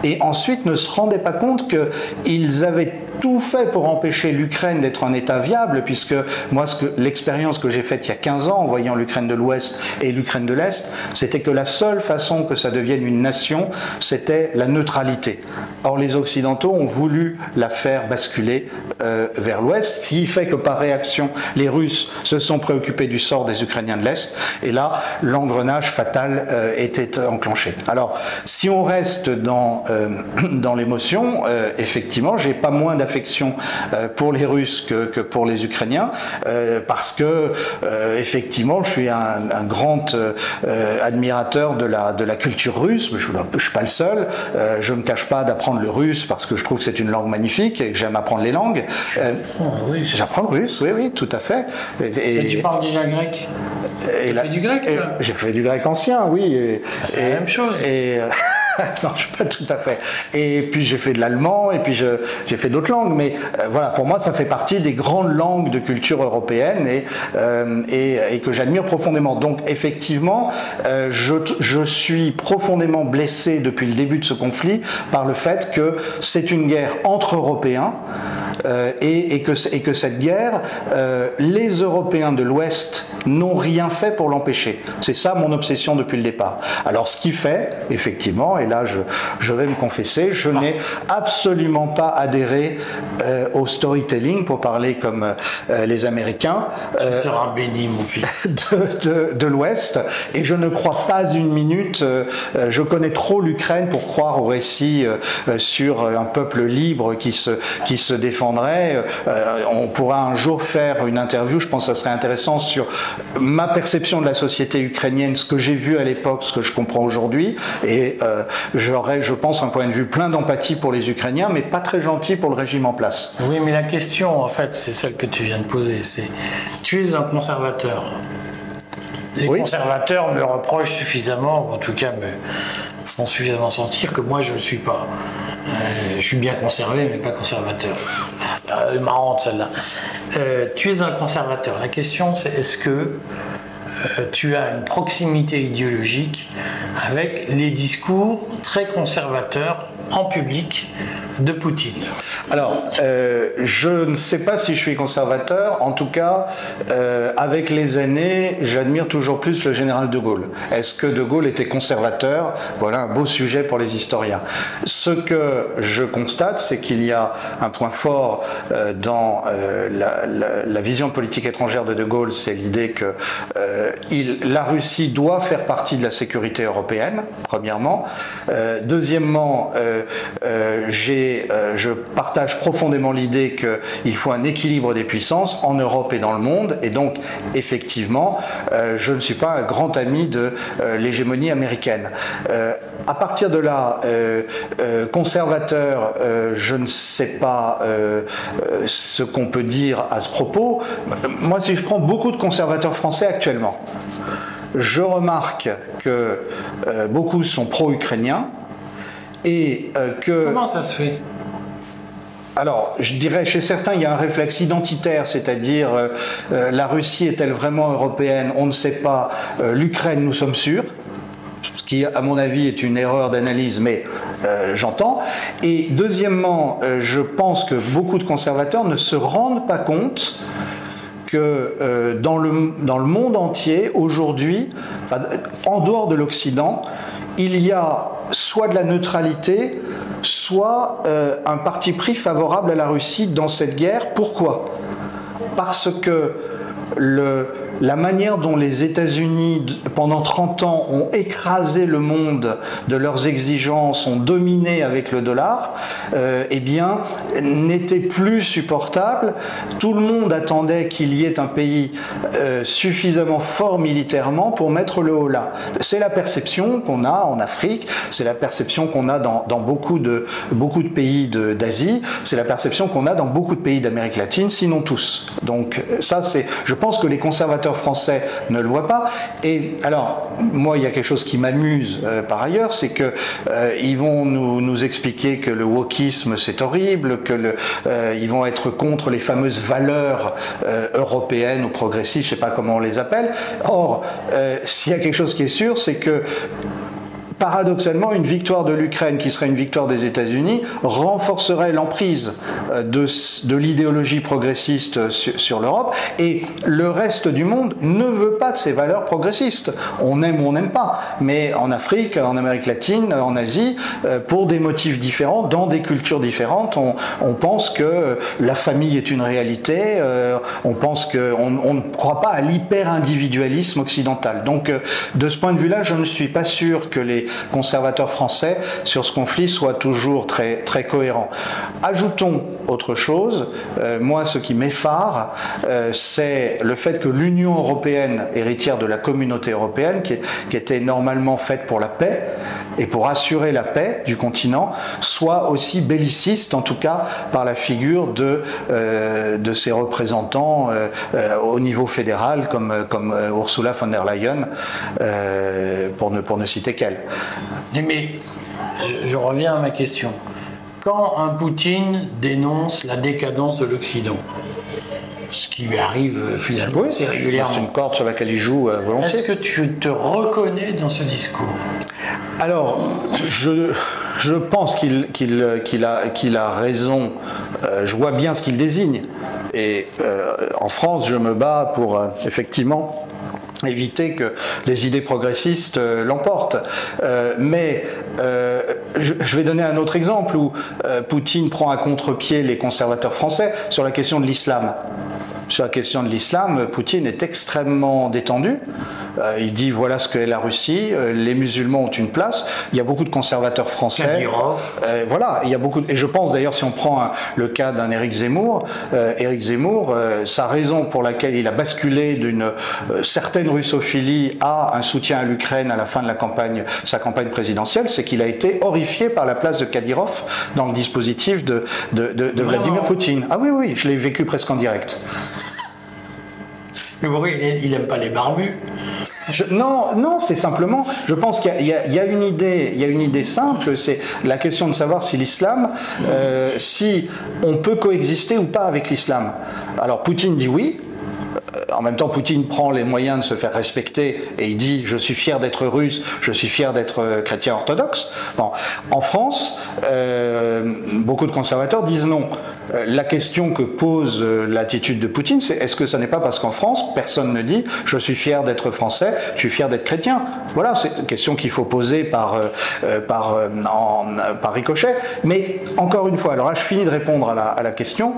et ensuite ne se rendaient pas compte qu'ils avaient tout fait pour empêcher l'Ukraine d'être un État viable, puisque moi, l'expérience que j'ai faite il y a 15 ans en voyant l'Ukraine de l'Ouest et l'Ukraine de l'Est, c'était que la seule façon que ça devienne une nation, c'était la neutralité. Or, les Occidentaux ont voulu la faire basculer euh, vers l'Ouest, ce qui fait que par réaction, les Russes se sont préoccupés du sort des Ukrainiens de l'Est, et là, l'engrenage fatal euh, était enclenché. Alors, si on reste dans, euh, dans l'émotion, effectivement, j'ai pas moins d'affection euh, pour les Russes que, que pour les Ukrainiens, euh, parce que euh, effectivement, je suis un, un grand admirateur de la, de la culture russe, mais je ne suis pas le seul. je ne me cache pas d'apprendre le russe parce que je trouve que c'est une langue magnifique et que j'aime apprendre les langues. J'apprends le russe, oui, oui, tout à fait. Et, et tu parles déjà grec Tu fait du grec J'ai fait du grec ancien, oui. C'est la même chose. Et, non, je suis pas tout à fait. Et puis j'ai fait de l'allemand, et puis j'ai fait d'autres langues, mais euh, voilà, pour moi, ça fait partie des grandes langues de culture européenne et, euh, que j'admire profondément. Donc effectivement, euh, je, suis profondément blessé depuis le début de ce conflit par le fait que c'est une guerre entre Européens et, que, et que cette guerre, les Européens de l'Ouest n'ont rien fait pour l'empêcher. C'est ça mon obsession depuis le départ. Alors ce qui fait, effectivement, et là je, je vais me confesser, je n'ai absolument pas adhéré euh, au storytelling, pour parler comme euh, les Américains. Euh, tu seras béni, mon fils. De, de, de l'Ouest, et je ne crois pas une minute, euh, je connais trop l'Ukraine pour croire au récit euh, sur un peuple libre qui se, qui se défendrait. on pourra un jour faire une interview, je pense que ça serait intéressant, sur ma perception de la société ukrainienne, ce que j'ai vu à l'époque, ce que je comprends aujourd'hui, et euh, j'aurais, je pense, un point de vue plein d'empathie pour les Ukrainiens, mais pas très gentil pour le régime en place. Oui, mais la question, en fait, c'est celle que tu viens de poser. C'est tu es un conservateur. Les oui. conservateurs me reprochent suffisamment, ou en tout cas me font suffisamment sentir que moi je ne le suis pas. Euh, je suis bien conservé, mais pas conservateur. Euh, marrante celle-là. Euh, tu es un conservateur. La question, c'est est-ce que tu as une proximité idéologique avec les discours très conservateurs en public de Poutine Alors, euh, je ne sais pas si je suis conservateur. En tout cas, euh, avec les années, j'admire toujours plus le général de Gaulle. Est-ce que de Gaulle était conservateur? Voilà un beau sujet pour les historiens. Ce que je constate, c'est qu'il y a un point fort euh, dans la, vision politique étrangère de de Gaulle, c'est l'idée que il, la Russie doit faire partie de la sécurité européenne, premièrement. deuxièmement, j'ai je partage profondément l'idée qu'il faut un équilibre des puissances en Europe et dans le monde. Et donc, effectivement, euh, je ne suis pas un grand ami de euh, l'hégémonie américaine. Euh, à partir de là, conservateur, je ne sais pas ce qu'on peut dire à ce propos. Moi, si je prends beaucoup de conservateurs français actuellement, je remarque que beaucoup sont pro-ukrainiens et que... Comment ça se fait? Alors, je dirais, chez certains, il y a un réflexe identitaire, c'est-à-dire euh, euh, la Russie est-elle vraiment européenne? On ne sait pas. Euh, L'Ukraine, nous sommes sûrs. Qui, à mon avis, est une erreur d'analyse, mais euh, j'entends. Et deuxièmement, euh, je pense que beaucoup de conservateurs ne se rendent pas compte que euh, dans, le, dans le monde entier, aujourd'hui, en dehors de l'Occident, il y a soit de la neutralité, soit un parti pris favorable à la Russie dans cette guerre. Pourquoi? Parce que le, la manière dont les États-Unis, pendant 30 ans, ont écrasé le monde de leurs exigences, ont dominé avec le dollar, euh, eh bien, n'était plus supportable. Tout le monde attendait qu'il y ait un pays euh, suffisamment fort militairement pour mettre le haut là. C'est la perception qu'on a en Afrique, c'est la perception qu'on a dans, beaucoup, de, beaucoup de pays d'Asie, c'est la perception qu'on a dans beaucoup de pays d'Amérique latine, sinon tous. Donc ça, c'est, je pense que les conservateurs français ne le voit pas. Et alors, moi, il y a quelque chose qui m'amuse euh, par ailleurs, c'est que euh, ils vont nous, expliquer que le wokisme c'est horrible, que euh, ils vont être contre les fameuses valeurs européennes ou progressistes, je sais pas comment on les appelle. Or, s'il y a quelque chose qui est sûr, c'est que paradoxalement, une victoire de l'Ukraine, qui serait une victoire des États-Unis, renforcerait l'emprise euh, de, de l'idéologie progressiste sur, l'Europe, et le reste du monde ne veut pas de ces valeurs progressistes. On aime ou on n'aime pas, mais en Afrique, en Amérique latine, en Asie, euh, pour des motifs différents, dans des cultures différentes, on, pense que la famille est une réalité, euh, on pense qu'on on ne croit pas à l'hyper-individualisme occidental. Donc, de ce point de vue-là, je ne suis pas sûr que les conservateurs français sur ce conflit soit toujours très, très cohérent. Ajoutons autre chose, euh, moi ce qui m'effare, euh, c'est le fait que l'Union européenne, héritière de la communauté européenne, qui, était normalement faite pour la paix et pour assurer la paix du continent, soit aussi belliciste, en tout cas par la figure de, euh, de ses représentants au niveau fédéral, comme, comme Ursula von der Leyen, pour, ne, pour ne citer qu'elle. Mais je, reviens à ma question. Quand un Poutine dénonce la décadence de l'Occident, ce qui lui arrive finalement assez régulièrement. C'est une corde sur laquelle il joue euh, volontiers. Est-ce que tu te reconnais dans ce discours? Alors, je, je pense qu'il a, a raison. Euh, je vois bien ce qu'il désigne. Et euh, en France, je me bats pour, effectivement, éviter que les idées progressistes euh, l'emportent. Euh, mais euh, je, vais donner un autre exemple où Poutine prend à contre-pied les conservateurs français sur la question de l'islam. Sur la question de l'islam, Poutine est extrêmement détendu. Euh, il dit voilà ce qu'est la Russie, euh, les musulmans ont une place. Il y a beaucoup de conservateurs français. Euh, voilà, il y a beaucoup. Et je pense d'ailleurs, si on prend le cas d'un Éric Zemmour, Éric Zemmour, sa raison pour laquelle il a basculé d'une certaine russophilie à un soutien à l'Ukraine à la fin de la campagne, sa campagne présidentielle, c'est qu'il a été horrifié par la place de Kadyrov dans le dispositif de, de, de Vladimir Poutine. Ah oui, oui, je l'ai vécu presque en direct. Mais bon, il n'aime pas les barbus. non, non, c'est simplement, je pense qu'il y, a une idée, il y a une idée simple, c'est la question de savoir si l'islam, euh, si on peut coexister ou pas avec l'islam. Alors Poutine dit oui, euh, en même temps, Poutine prend les moyens de se faire respecter et il dit Je suis fier d'être russe, je suis fier d'être euh, chrétien orthodoxe. Bon. En France, beaucoup de conservateurs disent non. La question que pose l'attitude de Poutine, c'est est-ce que ce n'est pas parce qu'en France, personne ne dit Je suis fier d'être français, je suis fier d'être chrétien? Voilà, c'est une question qu'il faut poser par, par, par ricochet. Mais encore une fois, alors là, je finis de répondre à la, question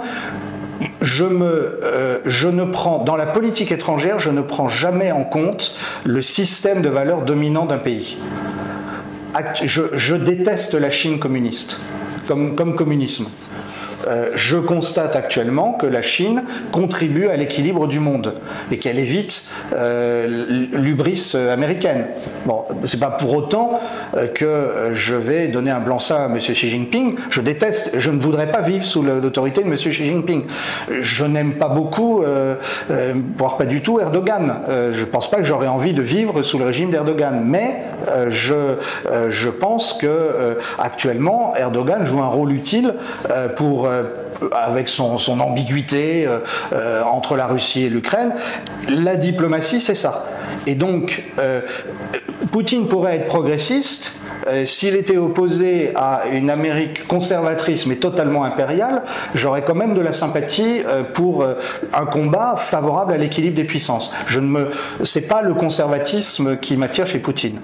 je, me, euh, je ne prends, dans la politique étrangère, je ne prends jamais en compte le système de valeurs dominant d'un pays. Je, déteste la Chine communiste, comme, comme communisme. Euh, je constate actuellement que la Chine contribue à l'équilibre du monde et qu'elle évite euh, l'ubris américaine. Bon, c'est pas pour autant euh, que je vais donner un blanc-seing à M. Xi Jinping. Je déteste, je ne voudrais pas vivre sous l'autorité de M. Xi Jinping. Je n'aime pas beaucoup, voire pas du tout, Erdogan. je pense pas que j'aurais envie de vivre sous le régime d'Erdogan. Mais je, je pense que actuellement, Erdogan joue un rôle utile pour euh, avec son, ambiguïté euh, euh, entre la Russie et l'Ukraine. La diplomatie, c'est ça. Et donc, Poutine pourrait être progressiste, s'il était opposé à une Amérique conservatrice mais totalement impériale, j'aurais quand même de la sympathie pour un combat favorable à l'équilibre des puissances. Je ne me, c'est pas le conservatisme qui m'attire chez Poutine.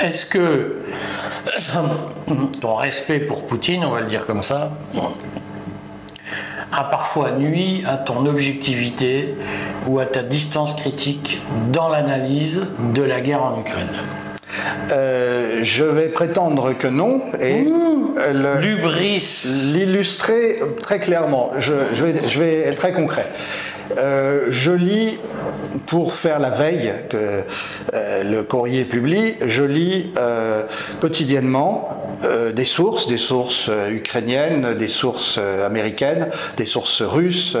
est-ce que ton respect pour Poutine, on va le dire comme ça, a parfois nuit à ton objectivité ou à ta distance critique dans l'analyse de la guerre en Ukraine euh, je vais prétendre que non et l'illustrer très clairement. Je, vais, je, vais, être très concret. Euh, je lis, pour faire la veille que euh, le courrier publie, je lis euh, quotidiennement des sources, des sources ukrainiennes, des sources américaines, des sources russes,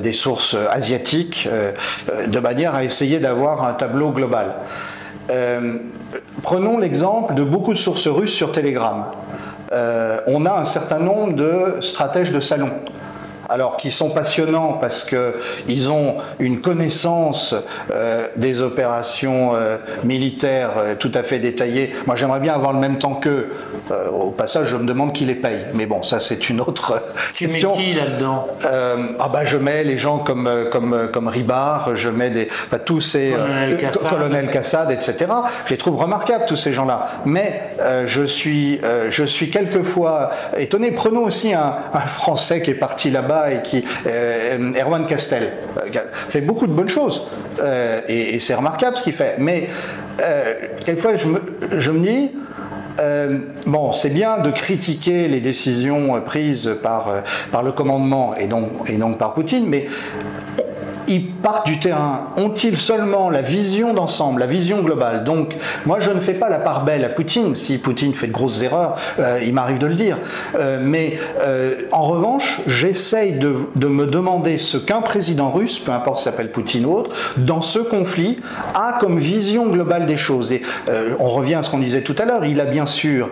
des sources asiatiques, de manière à essayer d'avoir un tableau global. prenons l'exemple de beaucoup de sources russes sur Telegram. on a un certain nombre de stratèges de salon alors qui sont passionnants parce qu'ils ont une connaissance euh, des opérations euh, militaires euh, tout à fait détaillées. Moi, j'aimerais bien avoir le même temps qu'eux. au passage, je me demande qui les paye. Mais bon, ça, c'est une autre tu question. mets qui là-dedans? Ah bah, je mets les gens comme comme comme Ribard, je mets des tous ces colonel Kassad. colonel etc. Je les trouve remarquables tous ces gens-là. Mais je suis je suis quelquefois étonné. Prenons aussi un, un Français qui est parti là-bas et qui, euh, Erwan Castel, euh, fait beaucoup de bonnes choses. Euh, et, c'est remarquable ce qu'il fait. Mais quelquefois, je me, dis, bon, c'est bien de critiquer les décisions prises par, par le commandement et donc, et donc par Poutine, mais ils partent du terrain Ont-ils seulement la vision d'ensemble, la vision globale? Donc, moi, je ne fais pas la part belle à Poutine. Si Poutine fait de grosses erreurs, euh, il m'arrive de le dire. Euh, mais euh, en revanche, j'essaye de, me demander ce qu'un président russe, peu importe s'appelle Poutine ou autre, dans ce conflit, a comme vision globale des choses. Et on revient à ce qu'on disait tout à l'heure. Il a bien sûr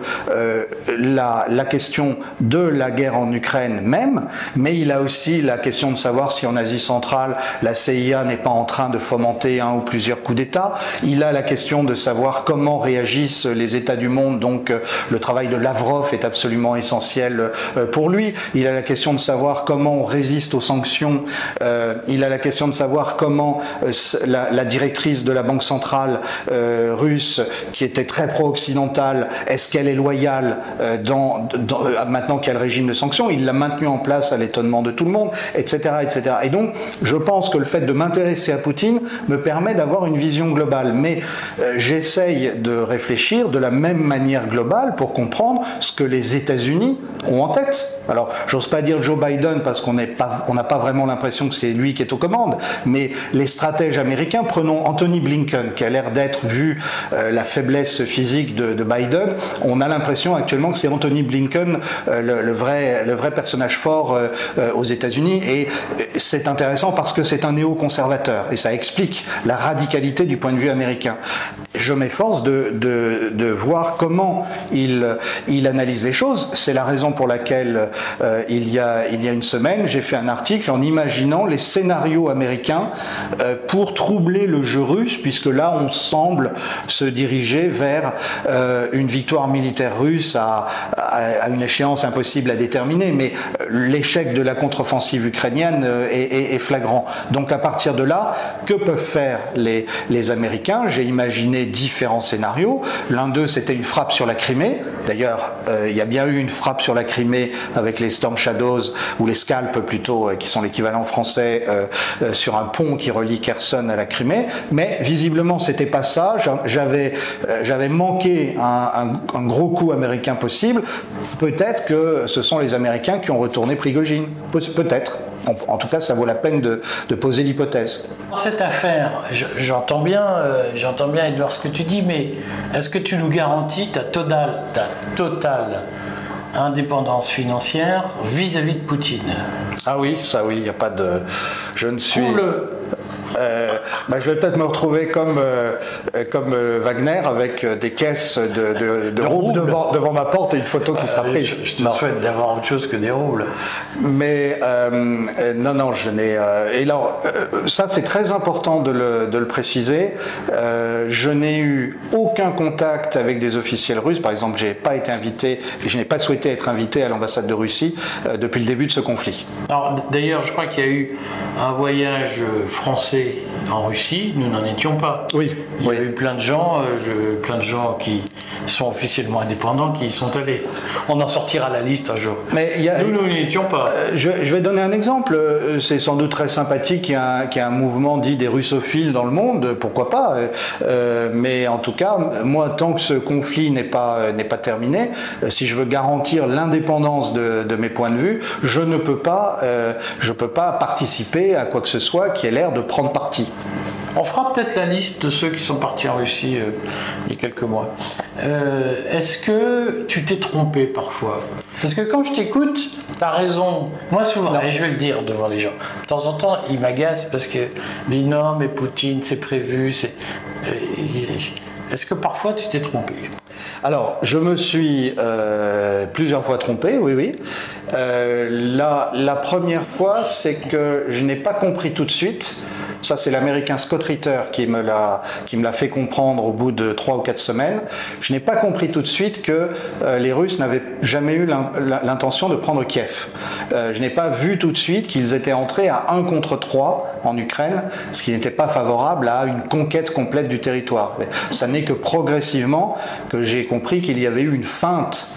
la question de la guerre en Ukraine même, mais il a aussi la question de savoir si en Asie centrale, la CIA n'est pas en train de fomenter un ou plusieurs coups d'État. Il a la question de savoir comment réagissent les États du monde, donc euh, le travail de Lavrov est absolument essentiel euh, pour lui. Il a la question de savoir comment on résiste aux sanctions. Euh, il a la question de savoir comment la, directrice de la Banque centrale russe, qui était très pro-occidentale, est-ce qu'elle est loyale dans, maintenant qu'il y a le régime de sanctions? Il l'a maintenu en place à l'étonnement de tout le monde, etc., etc. Et donc, je pense que le fait de m'intéresser à Poutine me permet d'avoir une vision globale. Mais euh, j'essaye de réfléchir de la même manière globale pour comprendre ce que les États-Unis ont en tête. Alors, j'ose pas dire Joe Biden parce qu'on n'a pas, vraiment l'impression que c'est lui qui est aux commandes, mais les stratèges américains, prenons Anthony Blinken, qui a l'air d'être, vu euh, la faiblesse physique de, Biden, on a l'impression actuellement que c'est Anthony Blinken euh, le, vrai, le vrai personnage fort aux États-Unis. Et c'est intéressant parce que c'est un néoconservateur et ça explique la radicalité du point de vue américain. Je m'efforce de, de, voir comment il, il analyse les choses. C'est la raison pour laquelle euh, il, y a, il y a une semaine, j'ai fait un article en imaginant les scénarios américains euh, pour troubler le jeu russe, puisque là on semble se diriger vers euh, une victoire militaire russe à, à, une échéance impossible à déterminer. Mais l'échec de la contre-offensive ukrainienne est, est flagrant. Donc à partir de là, que peuvent faire les, Américains J'ai imaginé différents scénarios. L'un d'eux, c'était une frappe sur la Crimée. D'ailleurs, euh, il y a bien eu une frappe sur la Crimée avec les Storm Shadows, ou les Scalps plutôt, euh, qui sont l'équivalent français, euh, sur un pont qui relie Kherson à la Crimée. Mais visiblement, c'était pas ça. J'avais j'avais manqué un, un, gros coup américain possible. Peut-être que ce sont les Américains qui ont retourné Prigogine. Peut-être. En, tout cas, ça vaut la peine de, poser l'hypothèse. Cette affaire, j'entends bien, euh, j'entends bien, Edouard, ce que tu dis, mais est-ce que tu nous garantis ta totale, ta totale indépendance financière vis-à-vis de Poutine? Ah oui, ça oui, il n'y a pas de. Je ne suis. le euh, bah, je vais peut-être me retrouver comme, euh, comme euh, Wagner avec des caisses de, de, roubles devant, ma porte et une photo qui sera prise. je, te souhaite d'avoir autre chose que des roubles. Mais non, non, je n'ai. et alors, ça c'est très important de le, de le préciser. je n'ai eu aucun contact avec des officiels russes. Par exemple, je n'ai pas été invité et je n'ai pas souhaité être invité à l'ambassade de Russie depuis le début de ce conflit. D'ailleurs, je crois qu'il y a eu un voyage français en Russie, nous n'en étions pas. Oui. Il y oui. a eu plein de gens, euh, je- plein de gens qui sont officiellement indépendants qui y sont allés. On en sortira la liste un jour. Mais il y a- nous, nous n'y étions pas. Euh, Je, je vais donner un exemple. Euh, C'est sans doute très sympathique qu'il y, ait un- qu'il y ait un mouvement dit des russophiles dans le monde, pourquoi pas. euh, mais en tout cas, moi, tant que ce conflit n'est pas, n'est pas terminé, si je veux garantir l'indépendance de, de mes points de vue, je ne peux pas, euh, je peux pas participer à quoi que ce soit qui ait l'air de prendre parti. On fera peut-être la liste de ceux qui sont partis en Russie euh, il y a quelques mois. Euh, Est-ce que tu t'es trompé parfois? Parce que quand je t'écoute, tu as raison. Moi, souvent, et je vais le dire devant les gens, de temps en temps, il m'agace parce que dit non, mais Poutine, c'est prévu. c'est- euh, Est-ce que parfois tu t'es trompé? Alors, je me suis euh, plusieurs fois trompé, oui, oui. Euh, la, la première fois, c'est que je n'ai pas compris tout de suite. Ça, c'est l'américain Scott Ritter qui me l'a qui me l'a fait comprendre au bout de trois ou quatre semaines. Je n'ai pas compris tout de suite que euh, les Russes n'avaient jamais eu l'in- l'intention de prendre Kiev. Euh, je n'ai pas vu tout de suite qu'ils étaient entrés à 1 contre 3 en Ukraine, ce qui n'était pas favorable à une conquête complète du territoire. Ça n'est que progressivement que j'ai compris qu'il y avait eu une feinte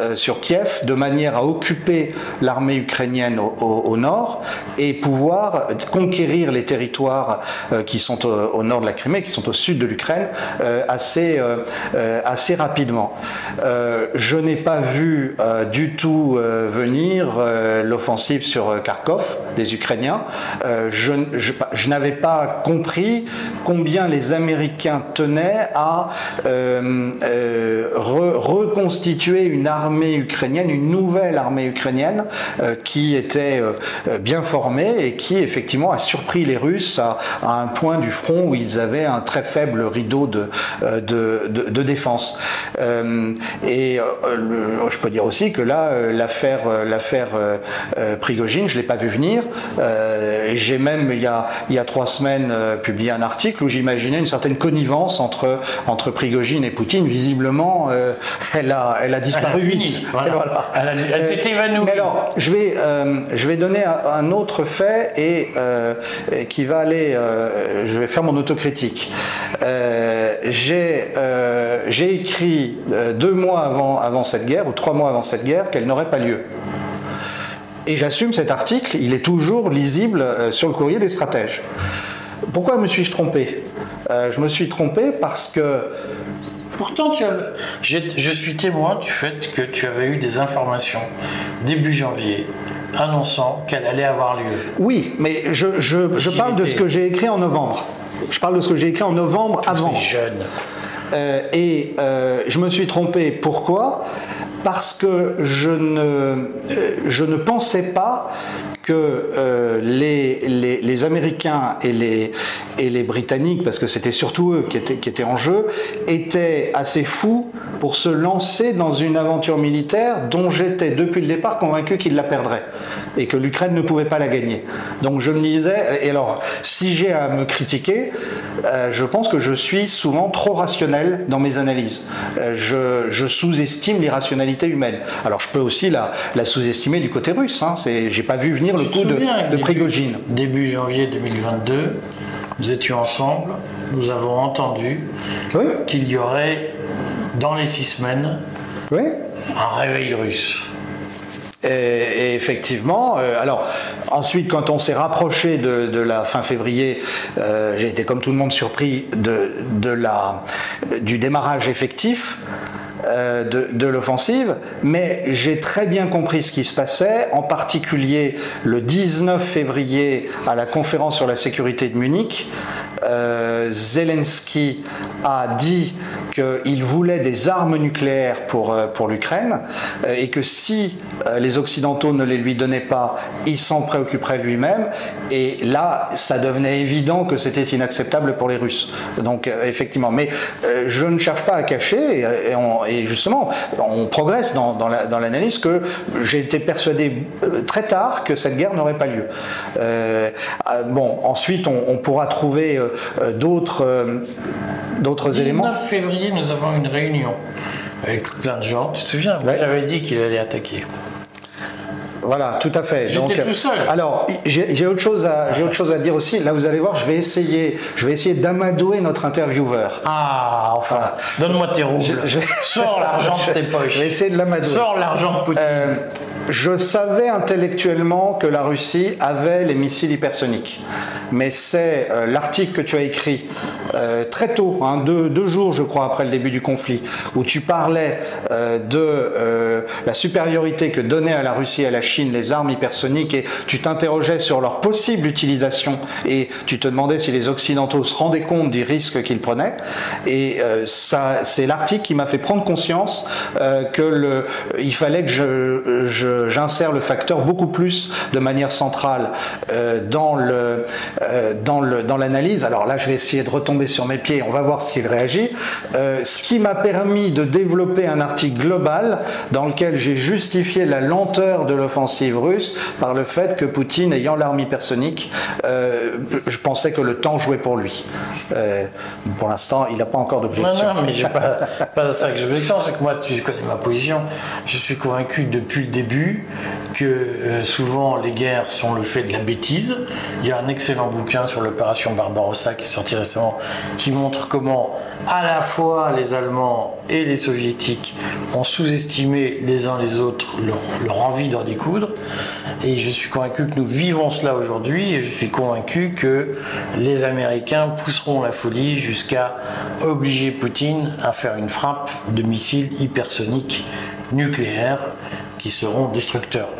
euh, sur Kiev de manière à occuper l'armée ukrainienne au nord et pouvoir conquérir les territoires euh, qui sont au, nord de la Crimée, qui sont au sud de l'Ukraine, euh, assez, euh, assez rapidement. Je n'ai pas vu du tout venir l'offensive sur Kharkov des Ukrainiens. Je n'avais pas compris combien les Américains tenaient à re- reconstituer une armée ukrainienne, une nouvelle armée ukrainienne qui était bien formée et qui effectivement a surpris les Russes à, à un point du front où ils avaient un très faible rideau de, euh, de, de- de défense. Euh, et euh, le- je peux dire aussi que là, l'affaire, l'affaire Prigogine, je l'ai pas vu venir. J'ai même il y a, il y a trois semaines publié un article où j'imaginais une certaine connivence entre entre Prigogine et Poutine. Visiblement, elle a elle a disparu Elle a fini, vite. voilà. Et voilà. Elle s'est évanouie. Mais alors, je vais je vais donner un, un autre fait et, et qui va aller. Euh, je vais faire mon autocritique. Euh, j'ai euh, j'ai écrit deux mois avant cette guerre ou trois mois avant cette guerre qu'elle n'aurait pas lieu. Et j'assume cet article, il est toujours lisible sur le courrier des stratèges. Pourquoi me suis-je trompé? Je me suis trompé parce que Pourtant, tu je suis témoin du fait que tu avais eu des informations début janvier annonçant qu'elle allait avoir lieu. oui, mais je, je, je parle de ce que j'ai écrit en novembre. Je parle de ce que j'ai écrit en novembre avant. C'est jeune. Euh, et euh, je me suis trompé. Pourquoi? Parce que je ne, euh, je ne pensais pas que euh, les, Américains et les, Britanniques, parce que c'était surtout eux qui étaient, en jeu, étaient assez fous pour se lancer dans une aventure militaire dont j'étais depuis le départ convaincu qu'ils la perdraient et que l'Ukraine ne pouvait pas la gagner. Donc je me disais, et alors si j'ai à me critiquer, euh, je pense que je suis souvent trop rationnel dans mes analyses. Euh, je sous-estime l'irrationalité humaine. Alors je peux aussi la, sous-estimer du côté russe. Hein. J'ai pas vu venir le coup de, Prigogine. Début janvier 2022, nous étions ensemble, nous avons entendu Oui, qu'il y aurait, dans les six semaines, oui. un réveil russe. Et, et effectivement, euh, alors ensuite, quand on s'est rapproché de, de la fin février, euh, j'ai été comme tout le monde surpris de, de la, du démarrage effectif. Euh, de, l'offensive, mais j'ai très bien compris ce qui se passait, en particulier le 19 février à la conférence sur la sécurité de Munich. euh, Zelensky a dit qu'il voulait des armes nucléaires pour, euh, pour l'Ukraine euh, et que si euh, les Occidentaux ne les lui donnaient pas, il s'en préoccuperait lui-même. Et là, ça devenait évident que c'était inacceptable pour les Russes. Donc, effectivement. Mais je ne cherche pas à cacher, et, et on- et justement, on progresse dans, dans la- dans l'analyse, que j'ai été persuadé très tard que cette guerre n'aurait pas lieu. Euh, ah, bon, ensuite, on, on pourra trouver d'autres d'autres éléments. 19 février, nous avons une réunion avec plein de gens. Tu te souviens Ouais. J'avais dit qu'il allait attaquer. Voilà, tout à fait. J'étais tout seul. Alors, j'ai autre chose à j'ai autre chose à dire aussi. Là, vous allez voir, je vais essayer, je vais essayer d'amadouer notre intervieweur. Ah, enfin, donne-moi tes roubles. Sors l'argent de tes poches. Je vais essayer de l'amadouer. Sors l'argent de Poutine. Euh, je savais intellectuellement que la Russie avait les missiles hypersoniques, mais c'est euh, l'article que tu as écrit euh, très tôt, hein, deux, jours je crois après le début du conflit, où tu parlais euh, de la supériorité que donnaient à la Russie et à la Chine les armes hypersoniques et tu t'interrogeais sur leur possible utilisation et tu te demandais si les Occidentaux se rendaient compte des risques qu'ils prenaient. Et ça, c'est l'article qui m'a fait prendre conscience que fallait que je j'insère le facteur beaucoup plus de manière centrale euh, dans le euh, dans le dans l'analyse. Alors là, je vais essayer de retomber sur mes pieds. On va voir s'il réagit. Euh, ce qui m'a permis de développer un article global dans lequel j'ai justifié la lenteur de l'offensive russe par le fait que Poutine, ayant l'arme hypersonique, je pensais que le temps jouait pour lui. pour l'instant, il n'a pas encore d'objection. Non, non, mais j'ai pas, pas ça que c'est que moi, tu connais ma position. Je suis convaincu depuis le début que euh, souvent les guerres sont le fait de la bêtise. Il y a un excellent bouquin sur l'opération Barbarossa qui est sorti récemment qui montre comment à la fois les Allemands et les Soviétiques ont sous-estimé les uns les autres leur, leur envie d'en découdre. Et je suis convaincu que nous vivons cela aujourd'hui et je suis convaincu que les Américains pousseront la folie jusqu'à obliger Poutine à faire une frappe de missiles hypersoniques nucléaires qui seront destructeurs.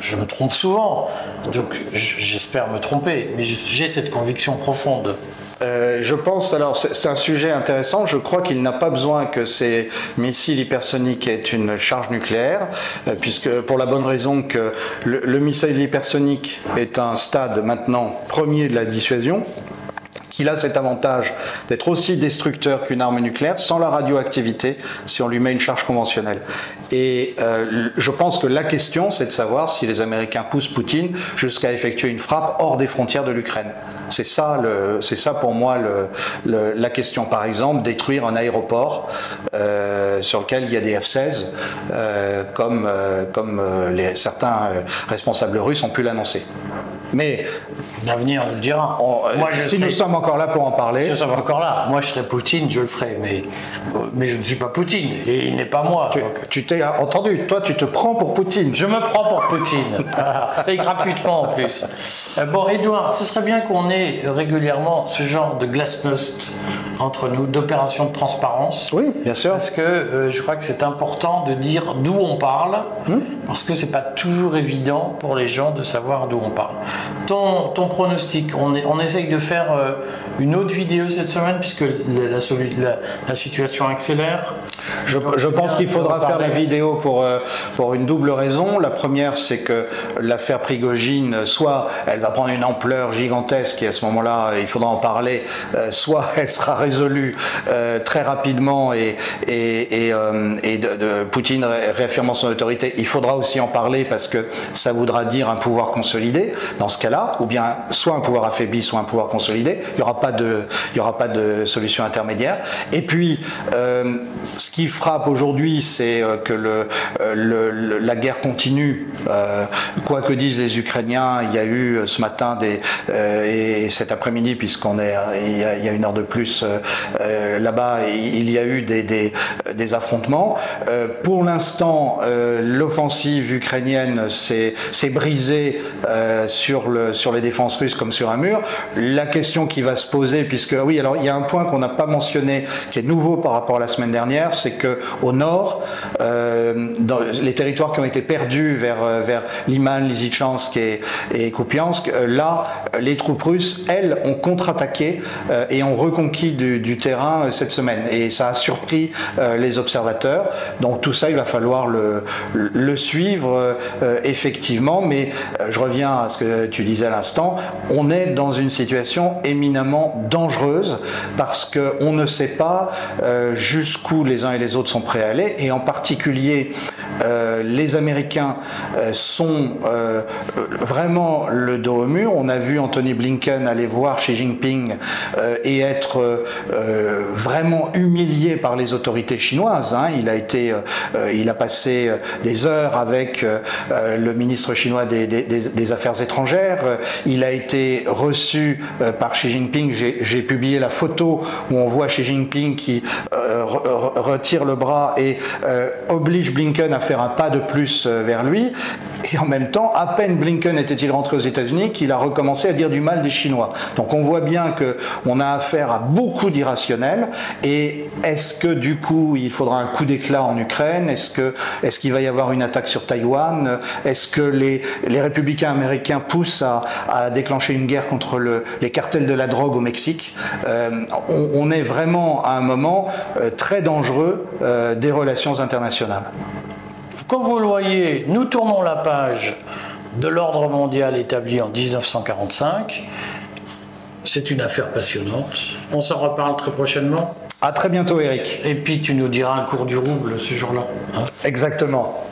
Je, me trompe souvent, donc j'espère me tromper, mais j'ai cette conviction profonde. Euh, je pense, alors c'est un sujet intéressant, je crois qu'il n'a pas besoin que ces missiles hypersoniques aient une charge nucléaire, euh, puisque pour la bonne raison que le missile hypersonique est un stade maintenant premier de la dissuasion, qu'il a cet avantage d'être aussi destructeur qu'une arme nucléaire sans la radioactivité si on lui met une charge conventionnelle. Et euh, je pense que la question, c'est de savoir si les Américains poussent Poutine jusqu'à effectuer une frappe hors des frontières de l'Ukraine. C'est ça, c'est ça pour moi la question. Par exemple, détruire un aéroport euh, sur lequel il y a des F-16, euh, comme, comme certains responsables russes ont pu l'annoncer. Mais l'avenir nous le dira. moi, je si nous sommes encore là pour en parler. Si nous sommes encore là. Moi, je serais Poutine, je le ferai. Mais, mais je ne suis pas Poutine. Et il n'est pas moi. Tu t'es entendu. Toi, tu te prends pour Poutine. Je me prends pour Poutine. et gratuitement en plus. Euh, bon, Edouard, ce serait bien qu'on ait régulièrement ce genre de glasnost entre nous, d'opération de transparence. Oui, bien sûr. Parce que euh, je crois que c'est important de dire d'où on parle. Hmm. Parce que c'est pas toujours évident pour les gens de savoir d'où on parle. Ton, ton pronostic, on, on essaye de faire euh, une autre vidéo cette semaine puisque la, la, situation accélère. Je, je pense qu'il faudra faire la vidéo pour, euh, pour une double raison. La première, c'est que l'affaire Prigogine, soit elle va prendre une ampleur gigantesque et à ce moment-là, il faudra en parler, euh, soit elle sera résolue très rapidement et, et, et, et de, de Poutine réaffirmant son autorité. Il faudra aussi en parler parce que ça voudra dire un pouvoir consolidé dans ce cas-là, ou bien soit un pouvoir affaibli, soit un pouvoir consolidé. Il n'y aura pas de, solution intermédiaire. Et puis, euh, ce qui frappe aujourd'hui, c'est euh, que euh, la guerre continue. quoi que disent les Ukrainiens, il y a eu ce matin et cet après-midi, puisqu'on est, il y, a, une heure de plus là-bas, il y a eu des affrontements. pour l'instant, l'offensive ukrainienne s'est brisée sur, sur les défenses russes comme sur un mur. La question qui va se poser, puisque oui, alors il y a un point qu'on n'a pas mentionné, qui est nouveau par rapport à la semaine dernière, c'est que au nord, euh, dans les territoires qui ont été perdus vers, euh, vers Liman, Lysychansk et, et Kupiansk, euh, là, les troupes russes, elles, ont contre-attaqué et ont reconquis du, du, terrain cette semaine. Et ça a surpris les observateurs. Donc tout ça, il va falloir le, le suivre effectivement. Mais je reviens à ce que tu disais à l'instant, on est dans une situation éminemment dangereuse parce qu'on ne sait pas euh, jusqu'où les uns et les autres sont prêts à aller. Et en particulier euh, les Américains euh, sont euh, vraiment le dos au mur. On a vu Anthony Blinken aller voir Xi Jinping et être vraiment humilié par les autorités chinoises. Hein. Il a été, il a passé des heures avec le ministre chinois des, des, Affaires étrangères. Il a été reçu par Xi Jinping. J'ai publié la photo où on voit Xi Jinping qui retire le bras et oblige Blinken à faire un pas de plus euh, vers lui. Et en même temps, à peine Blinken était-il rentré aux États-Unis qu'il a recommencé à dire du mal des Chinois. Donc on voit bien qu'on a affaire à beaucoup d'irrationnels. Et est-ce que du coup il faudra un coup d'éclat en Ukraine? Est-ce que est-ce qu'il va y avoir une attaque sur Taïwan? Est-ce que les, les républicains américains poussent à, déclencher une guerre contre le, les cartels de la drogue au Mexique? Euh, on, est vraiment à un moment euh, très dangereux des relations internationales. Comme vous le voyez, nous tournons la page de l'ordre mondial établi en 1945. C'est une affaire passionnante. On s'en reparle très prochainement. À très bientôt, Eric. Et puis tu nous diras le cours du rouble ce jour-là. Hein. Exactement.